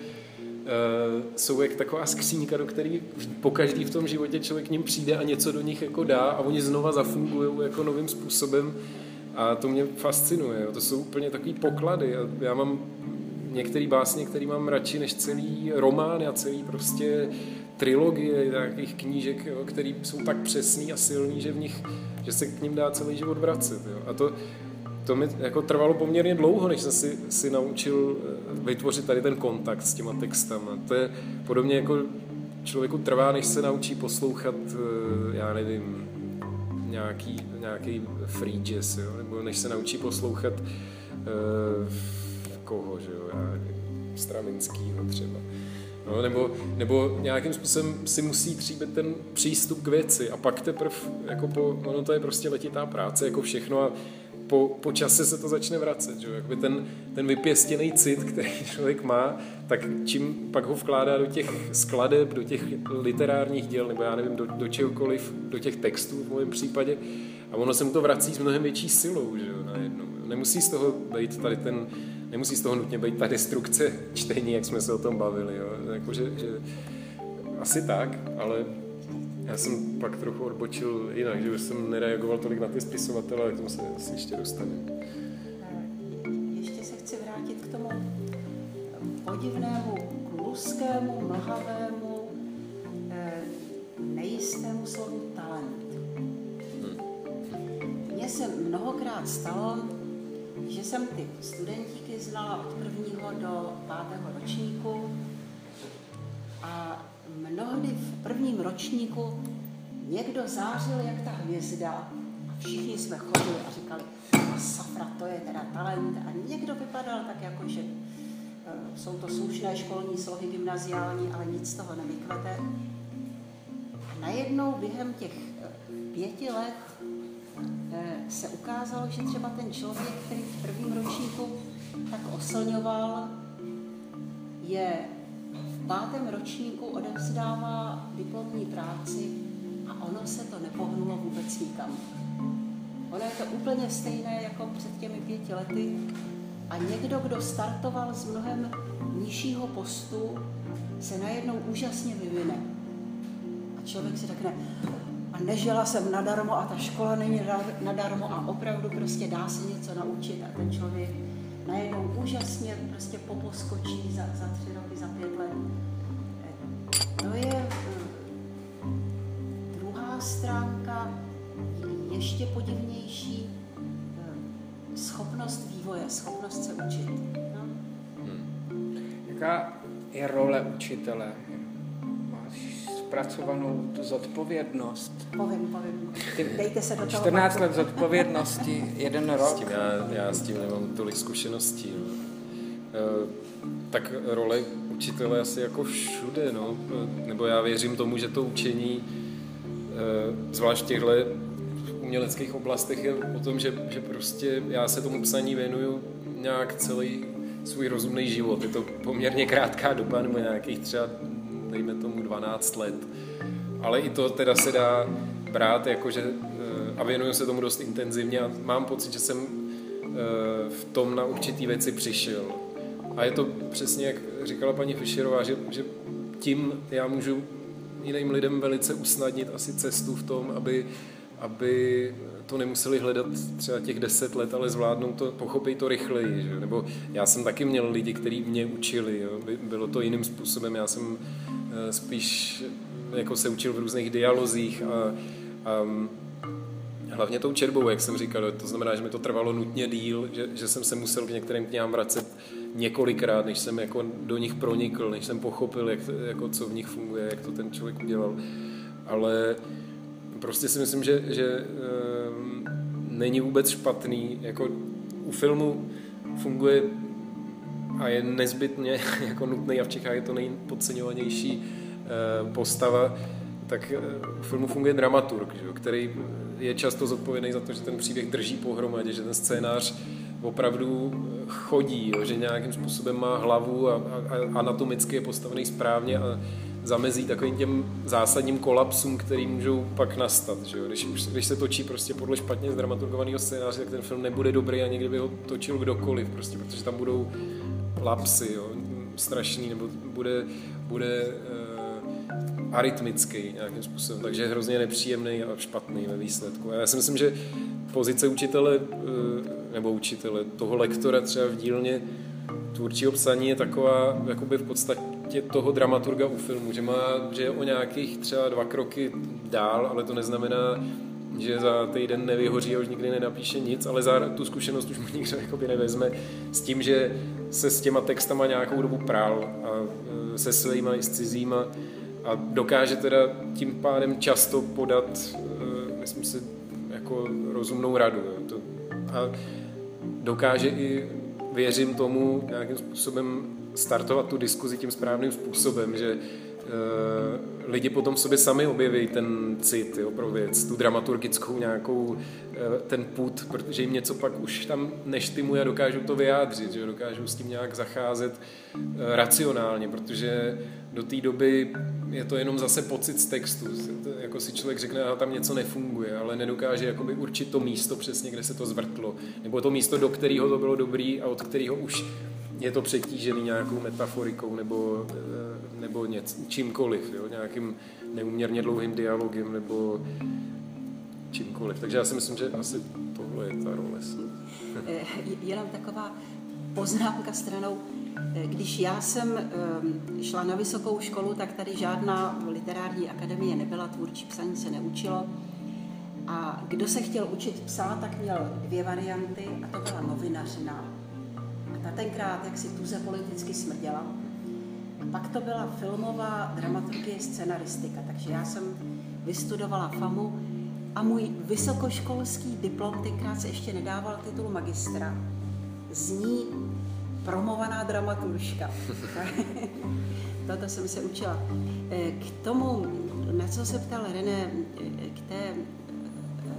jsou jak taková skřínka, do který po každý v tom životě člověk k ním přijde a něco do nich jako dá a oni znova zafungují jako novým způsobem a to mě fascinuje. To jsou úplně takový poklady. Já mám některé básně, které mám radši než celý román a celý prostě trilogie nějakých knížek, jo, které jsou tak přesný a silný, že v nich, že se k ním dá celý život vracet. Jo. A to, to mi jako trvalo poměrně dlouho, než jsem si, si naučil eh, vytvořit tady ten kontakt s těma textama. To je podobně jako člověku trvá, než se naučí poslouchat, eh, já nevím, nějaký, nějaký free jazz, jo? nebo než se naučí poslouchat uh, koho, že jo, já Stravinskýho třeba. No, nebo, nebo nějakým způsobem si musí tříbit ten přístup k věci a pak teprve, jako po, ono to je prostě letitá práce, jako všechno a po, po čase se to začne vracet, že Jakoby ten, ten vypěstěný cit, který člověk má, tak čím pak ho vkládá do těch skladeb, do těch literárních děl, nebo já nevím, do, do čehokoliv, do těch textů v mém případě, a ono se mu to vrací s mnohem větší silou, že jo, najednou. Nemusí z toho být tady ten nemusí z toho nutně být ta destrukce čtení, jak jsme se o tom bavili. Jo. Jako, že, že, asi tak, ale já jsem pak trochu odbočil jinak, že už jsem nereagoval tolik na ty spisovatele, ale k tomu se asi ještě dostane. Ještě se chci vrátit k tomu podivnému, kluskému, mlhavému, eh, nejistému slovu talent. Se mnohokrát stalo, že jsem ty studentíky znala od prvního do pátého ročníku a mnohdy v prvním ročníku někdo zářil jak ta hvězda a všichni jsme chodili a říkali, safra, to je teda talent a někdo vypadal tak jako, že e, jsou to slušné školní slohy gymnaziální, ale nic z toho nevykvete. A najednou během těch e, pěti let Eh, se ukázalo, že třeba ten člověk, který v prvním ročníku tak oslňoval, je v pátém ročníku odevzdává diplomní práci a ono se to nepohnulo vůbec nikam. Ono je to úplně stejné jako před těmi pěti lety a někdo, kdo startoval z mnohem nižšího postu, se najednou úžasně vyvine. A člověk si řekne, a nežila jsem nadarmo a ta škola není nadarmo a opravdu prostě dá se něco naučit a ten člověk najednou úžasně prostě poposkočí za, za tři roky, za pět let. To je eh, druhá stránka je ještě podivnější eh, schopnost vývoje, schopnost se učit. No. Hmm. Jaká je role učitele? Zpracovanou tu zodpovědnost? Povím, povím. Dejte se do toho. 14 let zodpovědnosti, jeden rok. S tím já, já s tím nemám tolik zkušeností. No. E, tak role učitele asi jako všude, no. Nebo já věřím tomu, že to učení, e, zvlášť v těchto uměleckých oblastech, je o tom, že, že prostě já se tomu psaní věnuju nějak celý svůj rozumný život. Je to poměrně krátká doba, nebo nějakých třeba, dejme tomu, 12 let. Ale i to teda se dá brát jako, že eh, a věnuju se tomu dost intenzivně a mám pocit, že jsem eh, v tom na určitý věci přišel. A je to přesně, jak říkala paní Fischerová, že, že tím já můžu jiným lidem velice usnadnit asi cestu v tom, aby, aby to nemuseli hledat třeba těch deset let, ale zvládnou to, pochopit to rychleji. Že? Nebo já jsem taky měl lidi, kteří mě učili. Jo? Bylo to jiným způsobem. Já jsem spíš jako se učil v různých dialozích a, a hlavně tou čerbou, jak jsem říkal, to znamená, že mi to trvalo nutně díl, že, že jsem se musel k některým knihám vracet několikrát, než jsem jako do nich pronikl, než jsem pochopil, jak, jako co v nich funguje, jak to ten člověk udělal. Ale prostě si myslím, že, že e, není vůbec špatný, jako u filmu funguje a je nezbytně jako nutný a v Čechách je to nejpodceňovanější e, postava, tak u filmu funguje dramaturg, který je často zodpovědný za to, že ten příběh drží pohromadě, že ten scénář opravdu chodí, jo, že nějakým způsobem má hlavu a, a, a anatomicky je postavený správně a zamezí takovým těm zásadním kolapsům, který můžou pak nastat. Že jo? Když, když se točí prostě podle špatně zdramaturgovaného scénáře, tak ten film nebude dobrý ani kdyby ho točil kdokoliv, prostě, protože tam budou lapsy, jo? strašný, nebo bude, bude uh, arytmický nějakým způsobem, takže hrozně nepříjemný a špatný ve výsledku. A já si myslím, že pozice učitele uh, nebo učitele, toho lektora třeba v dílně tvůrčího psaní je taková jakoby v podstatě toho dramaturga u filmu, že, má, že je o nějakých třeba dva kroky dál, ale to neznamená, že za týden nevyhoří a už nikdy nenapíše nic, ale za tu zkušenost už mu nikdo jakoby nevezme s tím, že se s těma textama nějakou dobu prál a e, se svýma i s cizíma a dokáže teda tím pádem často podat, e, myslím si, jako rozumnou radu. To, a dokáže i, věřím tomu, nějakým způsobem startovat tu diskuzi tím správným způsobem, že Eh, lidi potom v sobě sami objeví ten cit jo, pro věc, tu dramaturgickou nějakou, eh, ten put, protože jim něco pak už tam neštimuje a dokážou to vyjádřit, že dokážou s tím nějak zacházet eh, racionálně, protože do té doby je to jenom zase pocit z textu, jako si člověk řekne, a tam něco nefunguje, ale nedokáže jakoby určit to místo přesně, kde se to zvrtlo, nebo to místo, do kterého to bylo dobrý a od kterého už je to přetížený nějakou metaforikou nebo, nebo něc, čímkoliv, jo? nějakým neuměrně dlouhým dialogem nebo čímkoliv. Takže já si myslím, že asi tohle je ta role. Eh, jenom taková poznámka stranou. Eh, když já jsem šla na vysokou školu, tak tady žádná literární akademie nebyla, tvůrčí psaní se neučilo. A kdo se chtěl učit psát, tak měl dvě varianty a to byla novinařina ta tenkrát jak si tuze politicky smrděla. Pak to byla filmová dramaturgie, scenaristika, takže já jsem vystudovala FAMu a můj vysokoškolský diplom tenkrát se ještě nedával titul magistra. Zní promovaná dramaturška. Toto jsem se učila. E, k tomu, na co se ptal René, e, k té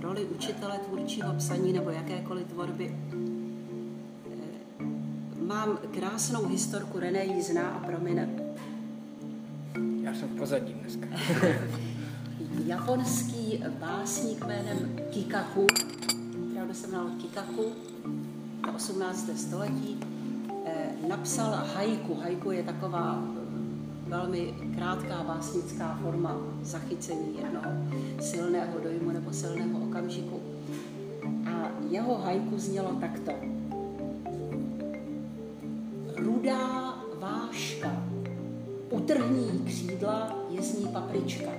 roli učitele tvůrčího psaní nebo jakékoliv tvorby, mám krásnou historku, René ji zná a promine. Já jsem v pozadí dneska. Japonský básník jménem Kikaku, opravdu jsem znal Kikaku, na 18. století, eh, napsal haiku. Haiku je taková eh, velmi krátká básnická forma zachycení jednoho silného dojmu nebo silného okamžiku. A jeho haiku znělo takto rudá váška, utrhní křídla je z ní paprička.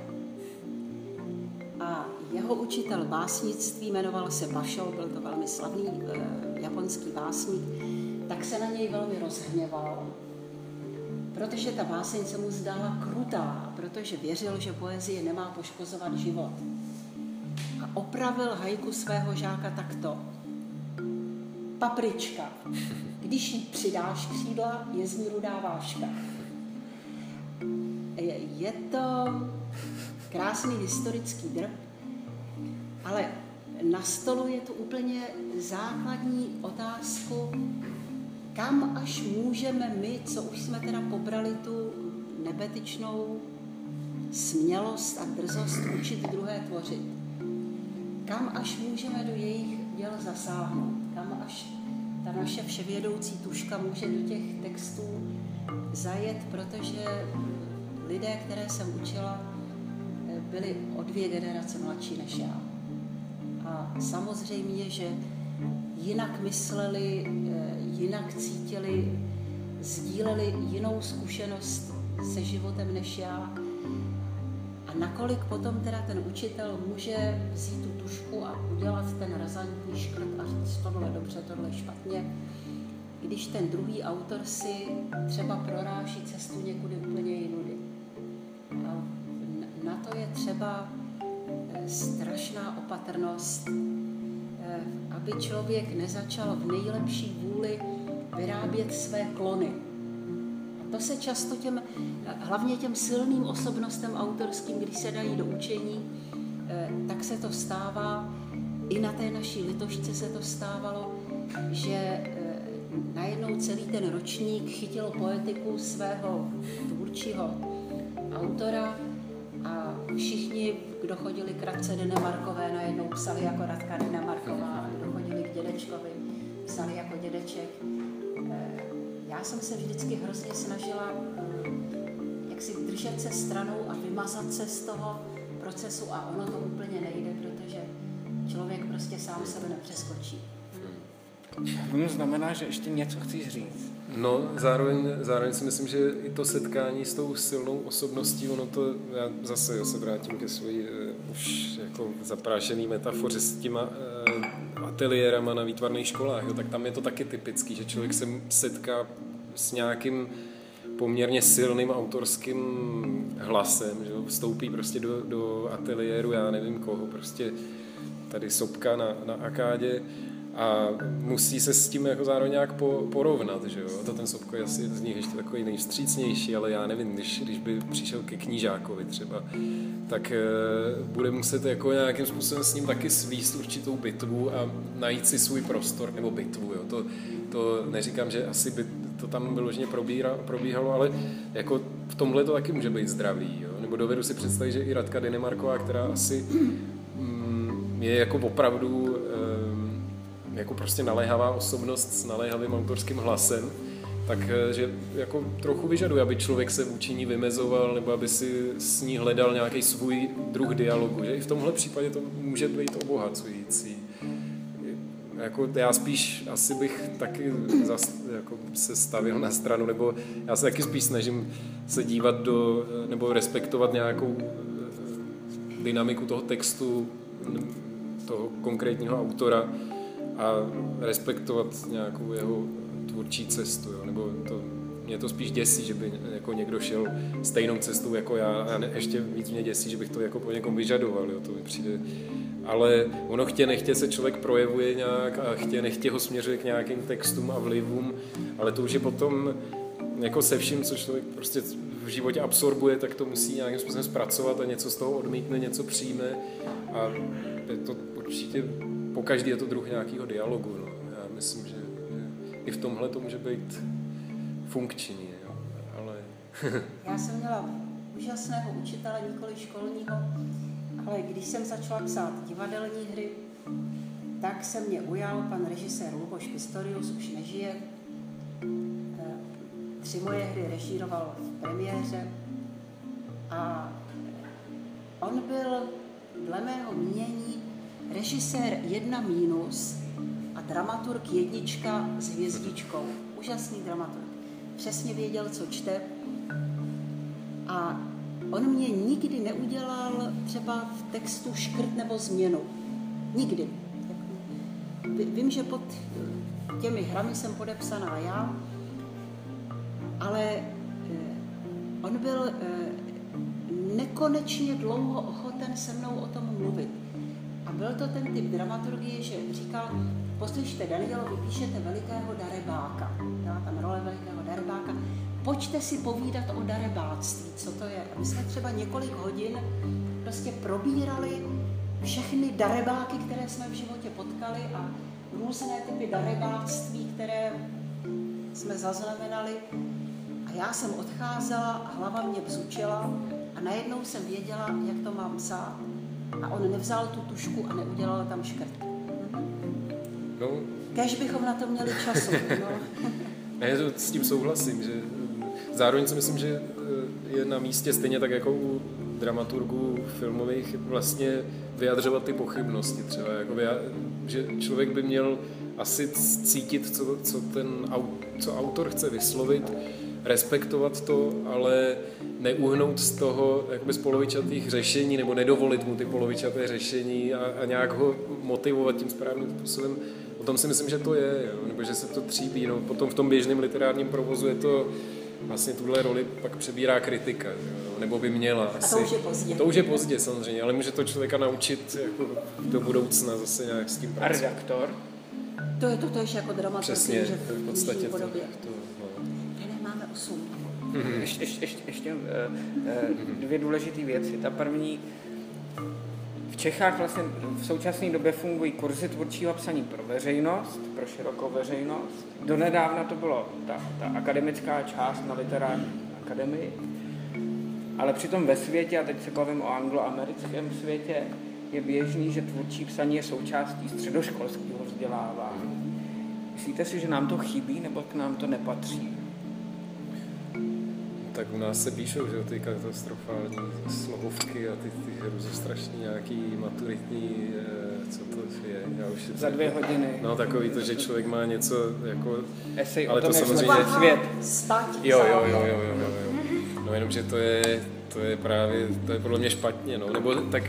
A jeho učitel básnictví jmenoval se Basho, byl to velmi slavný eh, japonský básník, tak se na něj velmi rozhněval, protože ta báseň se mu zdála krutá, protože věřil, že poezie nemá poškozovat život. A opravil hajku svého žáka takto. Paprička. Když jí přidáš křídla, je z ní rudá váška. Je, to krásný historický drb, ale na stolu je tu úplně základní otázku, kam až můžeme my, co už jsme teda pobrali tu nebetyčnou smělost a drzost učit druhé tvořit, kam až můžeme do jejich děl zasáhnout, kam až ta naše vševědoucí tuška může do těch textů zajet, protože lidé, které jsem učila, byli o dvě generace mladší než já. A samozřejmě, že jinak mysleli, jinak cítili, sdíleli jinou zkušenost se životem než já. Nakolik potom teda ten učitel může vzít tu tušku a udělat ten razantní škrt a říct tohle dobře, tohle špatně, když ten druhý autor si třeba proráží cestu někudy úplně jinudy. A na to je třeba eh, strašná opatrnost, eh, aby člověk nezačal v nejlepší vůli vyrábět své klony. To se často těm, hlavně těm silným osobnostem autorským, když se dají do učení, eh, tak se to stává, i na té naší litošce se to stávalo, že najednou celý ten ročník chytil poetiku svého tvůrčího autora a všichni, kdo chodili k Radce Markové, najednou psali jako Radka Marková, a kdo chodili k dědečkovi, psali jako dědeček. Já jsem se vždycky hrozně snažila jak si držet se stranou a vymazat se z toho procesu a ono to úplně nejde, protože člověk prostě sám sebe nepřeskočí. To znamená, že ještě něco chceš říct. No, zároveň, zároveň si myslím, že i to setkání s tou silnou osobností, ono to, já zase já se vrátím ke své uh, už jako zaprášený metafoře s těma uh, ateliérama na výtvarných školách, jo, tak tam je to taky typický, že člověk se setká s nějakým poměrně silným autorským hlasem, že vstoupí prostě do, do ateliéru, já nevím koho, prostě tady sopka na, na akádě a musí se s tím jako zároveň nějak po, porovnat, že jo. To ten Sobko je asi z nich ještě takový nejvstřícnější, ale já nevím, když, když by přišel ke knížákovi třeba, tak e, bude muset jako nějakým způsobem s ním taky svíst určitou bitvu a najít si svůj prostor nebo bitvu, jo. To, to neříkám, že asi by to tam vyloženě probíhalo, ale jako v tomhle to taky může být zdravý, jo. Nebo dovedu si představit, že i Radka Dynemarková, která asi mm, je jako opravdu jako prostě naléhavá osobnost s naléhavým autorským hlasem, tak eh, jako trochu vyžaduje, aby člověk se vůči ní vymezoval nebo aby si s ní hledal nějaký svůj druh dialogu. Že i v tomhle případě to může být obohacující. Jako já spíš asi bych taky zas, jako se stavil na stranu, nebo já se taky spíš snažím se dívat do, nebo respektovat nějakou eh, dynamiku toho textu, toho konkrétního autora, a respektovat nějakou jeho tvůrčí cestu, jo? nebo to, mě to spíš děsí, že by jako někdo šel stejnou cestou jako já a ne, ještě víc mě děsí, že bych to jako po někom vyžadoval, jo? to mi přijde. Ale ono chtě nechtě se člověk projevuje nějak a chtě nechtě ho směřuje k nějakým textům a vlivům, ale to už je potom jako se vším, co člověk prostě v životě absorbuje, tak to musí nějakým způsobem zpracovat a něco z toho odmítne, něco přijme a to určitě po každý je to druh nějakého dialogu. No. Já myslím, že, že i v tomhle to může být funkční. Jo. Ale... Já jsem měla úžasného učitele, nikoli školního, ale když jsem začala psát divadelní hry, tak se mě ujal pan režisér Luboš Pistorius, už nežije. Eh, tři moje hry režíroval v premiéře a on byl dle mého mění režisér jedna mínus a dramaturg jednička s hvězdičkou. Úžasný dramaturg. Přesně věděl, co čte. A on mě nikdy neudělal třeba v textu škrt nebo změnu. Nikdy. Vím, že pod těmi hrami jsem podepsaná já, ale eh, on byl eh, nekonečně dlouho ochoten se mnou o tom mluvit. Byl to ten typ dramaturgie, že říkal, poslyšte Danielo, vypíšete velikého darebáka. Byla tam role velikého darebáka. Pojďte si povídat o darebáctví, co to je. A my jsme třeba několik hodin prostě probírali všechny darebáky, které jsme v životě potkali a různé typy darebáctví, které jsme zaznamenali. A já jsem odcházela hlava mě bzučela a najednou jsem věděla, jak to mám psát. A on nevzal tu tušku a neudělal tam škrt. No. Kež bychom na to měli času. No. Já s tím souhlasím, že zároveň si myslím, že je na místě stejně tak jako u dramaturgů filmových vlastně vyjadřovat ty pochybnosti třeba. Jako že člověk by měl asi cítit, co, co ten co autor chce vyslovit, respektovat to, ale neuhnout z toho jakoby z polovičatých řešení nebo nedovolit mu ty polovičaté řešení a, a nějak ho motivovat tím správným způsobem. O tom si myslím, že to je, jo? nebo že se to tříbí. No, potom v tom běžném literárním provozu je to vlastně tuhle roli pak přebírá kritika, jo? nebo by měla. Asi. A to už je pozdě. To už je pozdě samozřejmě, ale může to člověka naučit jako do budoucna zase nějak s tím pracovat. A redaktor? To je to tež jako dramaturg, Přesně, že v, v podstatě to, to, no. Mm-hmm. Ještě, ještě, ještě, ještě dvě důležité věci. Ta první, v Čechách vlastně v současné době fungují kurzy tvůrčího psaní pro veřejnost, pro širokou veřejnost. Donedávna to bylo ta, ta akademická část na literární akademii, ale přitom ve světě, a teď se bavím o angloamerickém světě, je běžný, že tvůrčí psaní je součástí středoškolského vzdělávání. Myslíte si, že nám to chybí, nebo k nám to nepatří? Tak u nás se píšou, že ty katastrofální slohovky a ty, ty hrůzostrašný nějaký maturitní, eh, co to je, já už Za dvě hodiny. No takový to, že člověk má něco jako... Esej ale o tom, to samozřejmě... svět. Jo, jo, jo, jo, jo, jo, jo. No jenom, že to je, to je právě, to je podle mě špatně, no. Nebo tak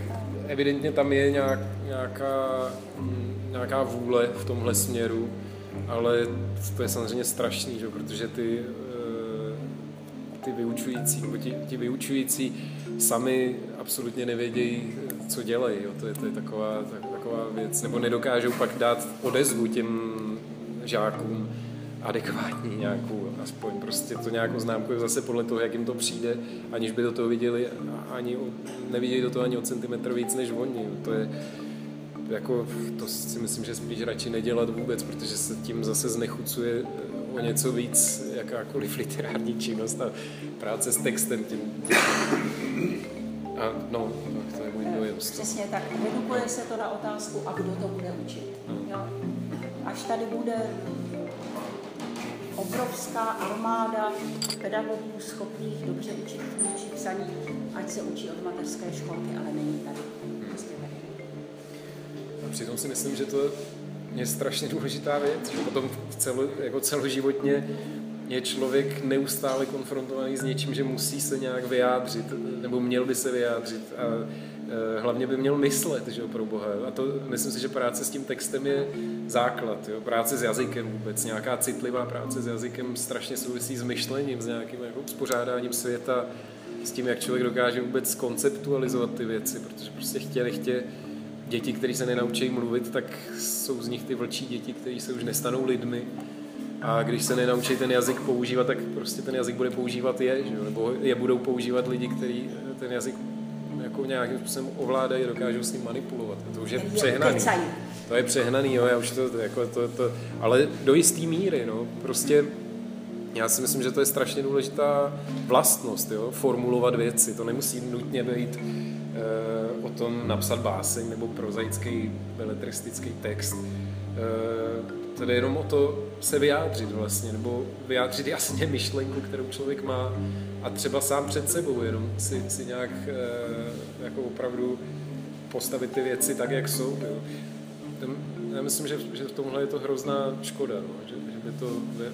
evidentně tam je nějak, nějaká, nějaká vůle v tomhle směru, ale to je samozřejmě strašný, že? protože ty, ty vyučující, nebo ti, ti vyučující sami absolutně nevědějí, co dělají. Jo? To, je, to je taková, taková věc. Nebo nedokážou pak dát odezvu těm žákům adekvátní nějakou, aspoň prostě to nějakou známku zase podle toho, jak jim to přijde, aniž by do toho viděli, ani neviděli do toho ani o centimetr víc než oni. To je, jako, to si myslím, že spíš radši nedělat vůbec, protože se tím zase znechucuje o něco víc jakákoliv literární činnost a práce s textem tím. A no, tak to je můj dojem. Přesně tak. Redukuje se to na otázku, a kdo to bude učit. No. Jo? Až tady bude obrovská armáda pedagogů schopných dobře učit, učit psaní, ať se učí od mateřské školky, ale není tady. Prostě tady. Přitom si myslím, že to je strašně důležitá věc, že potom celo, jako celoživotně je člověk neustále konfrontovaný s něčím, že musí se nějak vyjádřit, nebo měl by se vyjádřit a Eh, hlavně by měl myslet, že jo, pro Boha. A to myslím si, že práce s tím textem je základ. Jo. Práce s jazykem vůbec, nějaká citlivá práce s jazykem strašně souvisí s myšlením, s nějakým jako uspořádáním světa, s tím, jak člověk dokáže vůbec konceptualizovat ty věci, protože prostě chtě, nechtě děti, které se nenaučí mluvit, tak jsou z nich ty vlčí děti, které se už nestanou lidmi. A když se nenaučí ten jazyk používat, tak prostě ten jazyk bude používat je, že nebo je budou používat lidi, kteří ten jazyk jako nějakým způsobem ovládají, dokážou s ním manipulovat. To už je přehnaný. To je přehnaný, jo, já už to, jako to, to, ale do jisté míry, no, prostě já si myslím, že to je strašně důležitá vlastnost, jo, formulovat věci. To nemusí nutně být o tom napsat báseň nebo prozaický beletristický text. E, Tedy jenom o to se vyjádřit vlastně, nebo vyjádřit jasně myšlenku, kterou člověk má a třeba sám před sebou, jenom si, si nějak e, jako opravdu postavit ty věci tak, jak jsou. Jo. Já myslím, že, že v tomhle je to hrozná škoda, no, že, že by to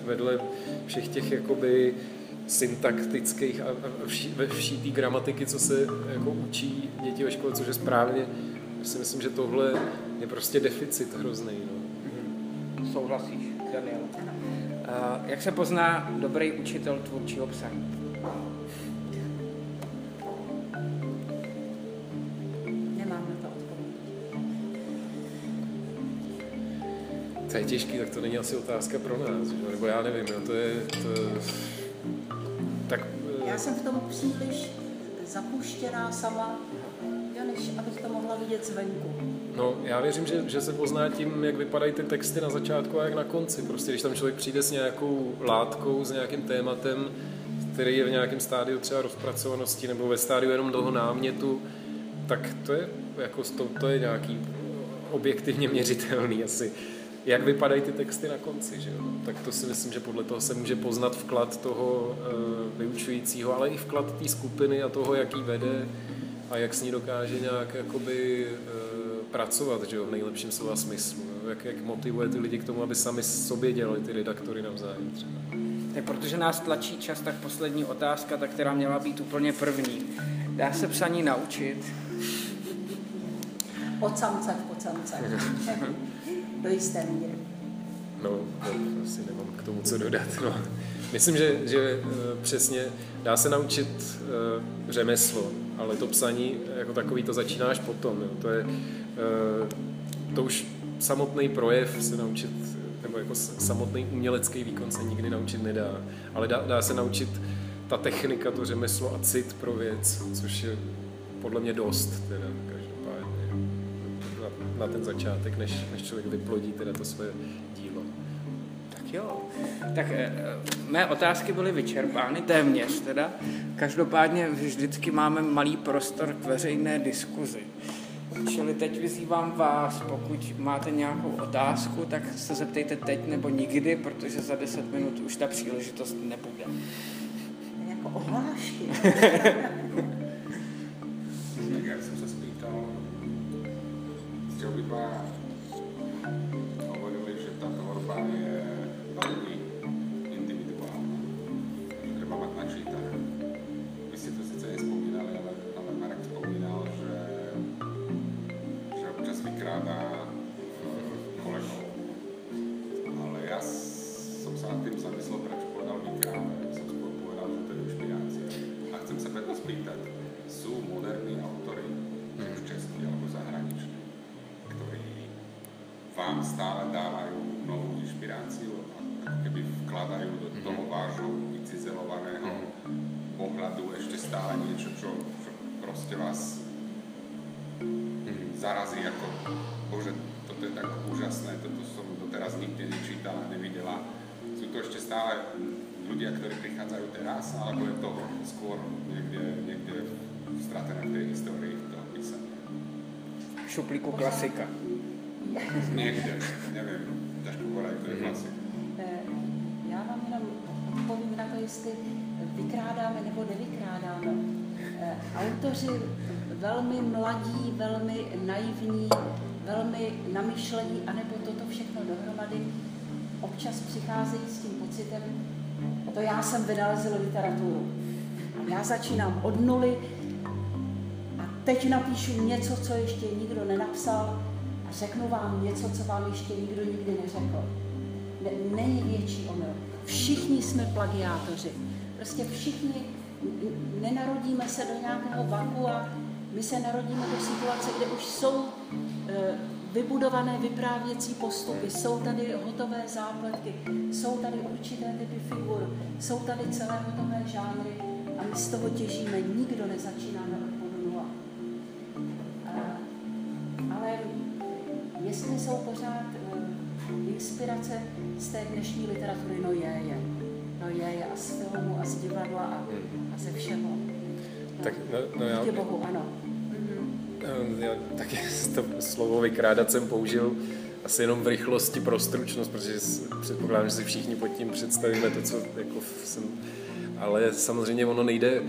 vedle všech těch jakoby syntaktických a, a vší, ve vší té gramatiky, co se jako učí děti ve škole, což je správně. Já si myslím, že tohle je prostě deficit hrozný. No. Souhlasíš, Daniel? Uh, jak se pozná dobrý učitel tvůrčího psaní? To je těžký, tak to není asi otázka pro nás, že? nebo já nevím, no, to je... To... Já jsem v tom příliš zapuštěná sama, než abych to mohla vidět zvenku. No, já věřím, že, že se pozná tím, jak vypadají ty texty na začátku a jak na konci. Prostě když tam člověk přijde s nějakou látkou, s nějakým tématem, který je v nějakém stádiu třeba rozpracovanosti nebo ve stádiu jenom toho námětu, tak to je, jako, to, to je nějaký objektivně měřitelný asi jak vypadají ty texty na konci. Že jo? Tak to si myslím, že podle toho se může poznat vklad toho e, vyučujícího, ale i vklad té skupiny a toho, jaký vede a jak s ní dokáže nějak jakoby, e, pracovat že jo? v nejlepším slova smyslu. Jak, jak motivuje ty lidi k tomu, aby sami sobě dělali ty redaktory navzájem třeba. Tak protože nás tlačí čas, tak poslední otázka, ta, která měla být úplně první. Dá se psaní naučit? Od samce po samce. do jisté míry. No, to asi nemám k tomu co dodat. No. Myslím, že, že eh, přesně dá se naučit uh, řemeslo, ale to psaní jako takový to začínáš potom. Jo. To je uh, to už samotný projev se naučit, nebo jako samotný umělecký výkon se nikdy naučit nedá. Ale dá, dá se naučit ta technika, to řemeslo a cit pro věc, což je podle mě dost. Teda na ten začátek, než, než člověk vyplodí teda to své dílo. Tak jo. Tak eh, mé otázky byly vyčerpány téměř teda. Každopádně vždycky máme malý prostor k veřejné diskuzi. Čili teď vyzývám vás, pokud máte nějakou otázku, tak se zeptejte teď nebo nikdy, protože za 10 minut už ta příležitost nebude. Jako ohlášky. Šuplíku klasika. Někde, nevím, ťažko povedať, to je mhm. klasik. Eh, já vám jenom odpovím na to, jestli vykrádáme nebo nevykrádáme. Eh, autoři velmi mladí, velmi naivní, velmi namyšlení, anebo toto všechno dohromady, občas přicházejí s tím pocitem, to já jsem vynalezl literaturu. Já začínám od nuly teď napíšu něco, co ještě nikdo nenapsal a řeknu vám něco, co vám ještě nikdo nikdy neřekl. Ne, není větší omyl. Všichni jsme plagiátoři. Prostě všichni nenarodíme se do nějakého vaku a my se narodíme do situace, kde už jsou e, vybudované vyprávěcí postupy, jsou tady hotové zápletky, jsou tady určité typy figur, jsou tady celé hotové žánry a my z toho těžíme. Nikdo nezačínáme od jestli jsou pořád uh, inspirace z té dnešní literatury, no je, je. No je, je a z filmu, a z divadla a, a ze všeho. No, tak, no, no já... Bohu, ano. Mm-hmm. Já taky to slovo vykrádat jsem použil asi jenom v rychlosti pro stručnost, protože předpokládám, že si všichni pod tím představíme to, co jako jsem... Ale samozřejmě ono nejde...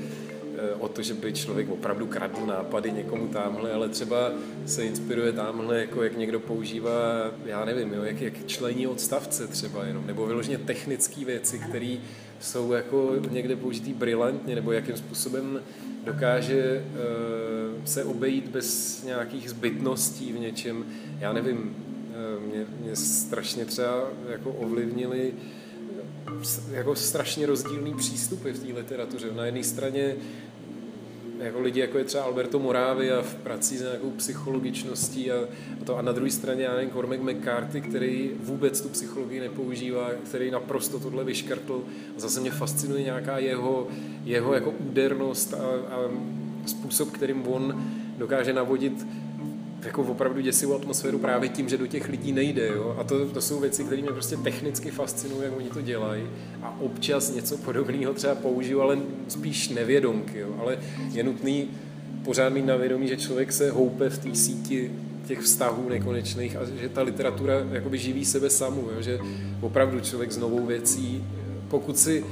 eh, o to, že by člověk opravdu kradl nápady někomu tamhle, ale třeba se inspiruje tamhle, jako jak někdo používá, já nevím, jo, jak, jak člení odstavce třeba jenom, nebo vyloženě technické věci, které jsou jako někde použitý brilantně, nebo jakým způsobem dokáže uh, se obejít bez nějakých zbytností v něčem. Já nevím, uh, mě, mě strašně třeba jako ovlivnili jako strašně rozdílný přístupy v té literatuře. Na jedné straně jako lidi, jako je třeba Alberto Moravi a v prací s nějakou psychologičností a, a to. A na druhé straně, já nevím, Cormac McCarthy, který vůbec tu psychologii nepoužívá, který naprosto tohle vyškrtl. A zase mě fascinuje nějaká jeho, jeho jako údernost a, a způsob, kterým on dokáže navodit jako opravdu děsivou atmosféru právě tím, že do těch lidí nejde. Jo? A to, to jsou věci, které mě prostě technicky fascinují, jak oni to dělají. A občas něco podobného třeba použiju, ale spíš nevědomky. Jo? Ale je nutný pořád mít na vědomí, že člověk se houpe v té síti těch vztahů nekonečných a že ta literatura jakoby živí sebe samu, jo? že opravdu člověk s novou věcí, pokud si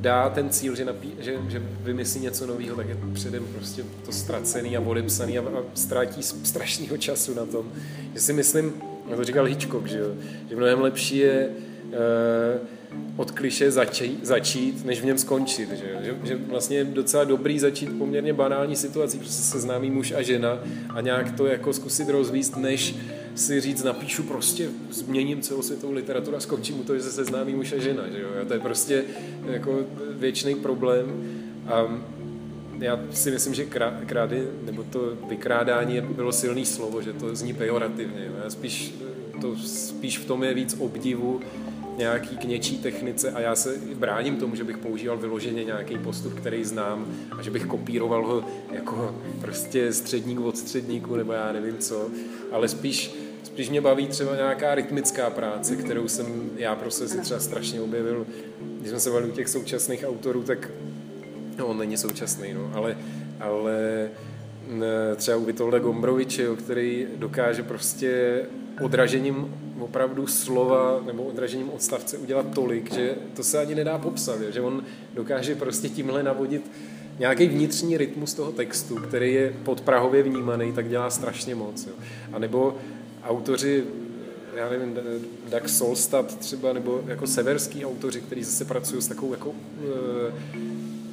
dá ten cíl, že, napí, že, že vymyslí něco nového, tak je předem prostě to ztracený a odepsaný a, a ztratí strašného času na tom. Že si myslím, no to říkal Hitchcock, že, že mnohem lepší je uh, od kliše začít, začít, než v něm skončit. Že, že, že vlastně je docela dobrý začít poměrně banální situací, prostě se známí muž a žena a nějak to jako zkusit rozvíst, než si říct, napíšu prostě, změním celosvětovou literaturu a skončím u toho, že se seznámí muž a žena. Že jo? A to je prostě jako věčný problém. A já si myslím, že krády, nebo to vykrádání bylo silný slovo, že to zní pejorativně. Já spíš, to spíš v tom je víc obdivu, nějaký k něčí technice a já se bráním tomu, že bych používal vyloženě nějaký postup, který znám a že bych kopíroval ho jako prostě středník od středníku nebo já nevím co, ale spíš Spíš mě baví třeba nějaká rytmická práce, kterou jsem já prostě si třeba strašně objevil. Když jsme se bavili u těch současných autorů, tak no, on není současný, no, ale, ale třeba u Vitolda Gombroviče, který dokáže prostě odražením opravdu slova nebo odražením odstavce udělat tolik, že to se ani nedá popsat, že on dokáže prostě tímhle navodit nějaký vnitřní rytmus toho textu, který je podprahově vnímaný, tak dělá strašně moc. Jo. A nebo autoři, já nevím, Doug Solstad třeba, nebo jako severský autoři, kteří zase pracují s takovou jako uh,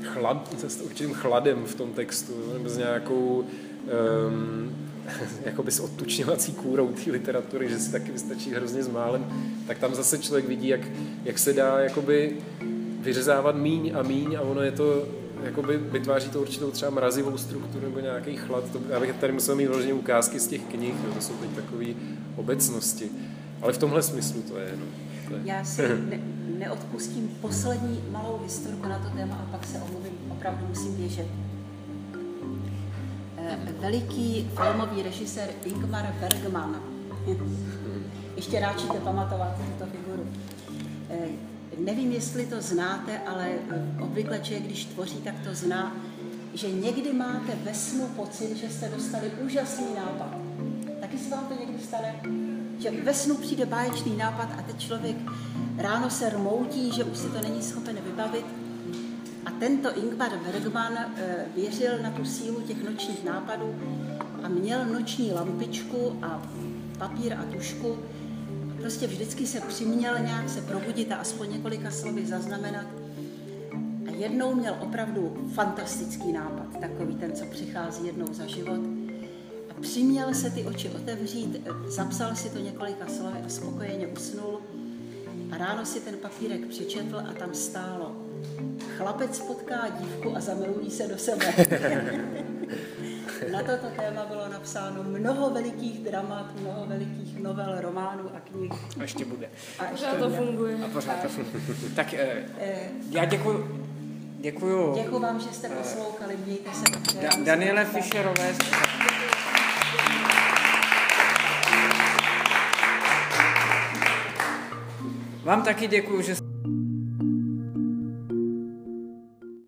chlad, s určitým chladem v tom textu, nebo s nějakou um, jakoby s odtučňovací kůrou té literatury, že si taky vystačí hrozně s málem, tak tam zase člověk vidí, jak, jak se dá jakoby vyřezávat míň a míň a ono je to jakoby vytváří to určitou třeba mrazivou strukturu nebo nějaký chlad. To, já bych tady musel mít vloženě ukázky z těch knih, jo, to jsou teď takové obecnosti. Ale v tomhle smyslu to je. No. To je. Já si ne, neodpustím poslední malou historku na to téma a pak se omluvím, opravdu musím běžet. Eh, veliký filmový režisér Ingmar Bergman. Ještě ráčíte pamatovat tuto figuru. Eh, nevím, jestli to znáte, ale eh, obvykle člověk, když tvoří, tak to zná, že někdy máte ve snu pocit, že jste dostali úžasný nápad. Taky se vám to někdy stane? Že ve snu přijde báječný nápad a teď člověk ráno se rmoutí, že už si to není schopen vybavit. Tento Ingvar Bergman eh, věřil na tu sílu těch nočních nápadů a měl noční lampičku a papír a tušku prostě vždycky se přiměl nějak se probudit a aspoň několika slovy zaznamenat. A jednou měl opravdu fantastický nápad, takový ten, co přichází jednou za život. A přiměl se ty oči otevřít, zapsal si to několika slovy a spokojeně usnul. A ráno si ten papírek přečetl a tam stálo. Chlapec potká dívku a zamilují se do sebe. Na toto téma bylo napsáno mnoho velikých dramat, mnoho velikých novel, románů a knih. A ještě bude. A ještě pořád to funguje. A pořád to funguje. Tak eh, eh, já děkuji. Děkuju. Děkuji vám, že jste poslouchali. Mějte se dobře. Da- Daniele Fischerové. Vám taky děkuji, že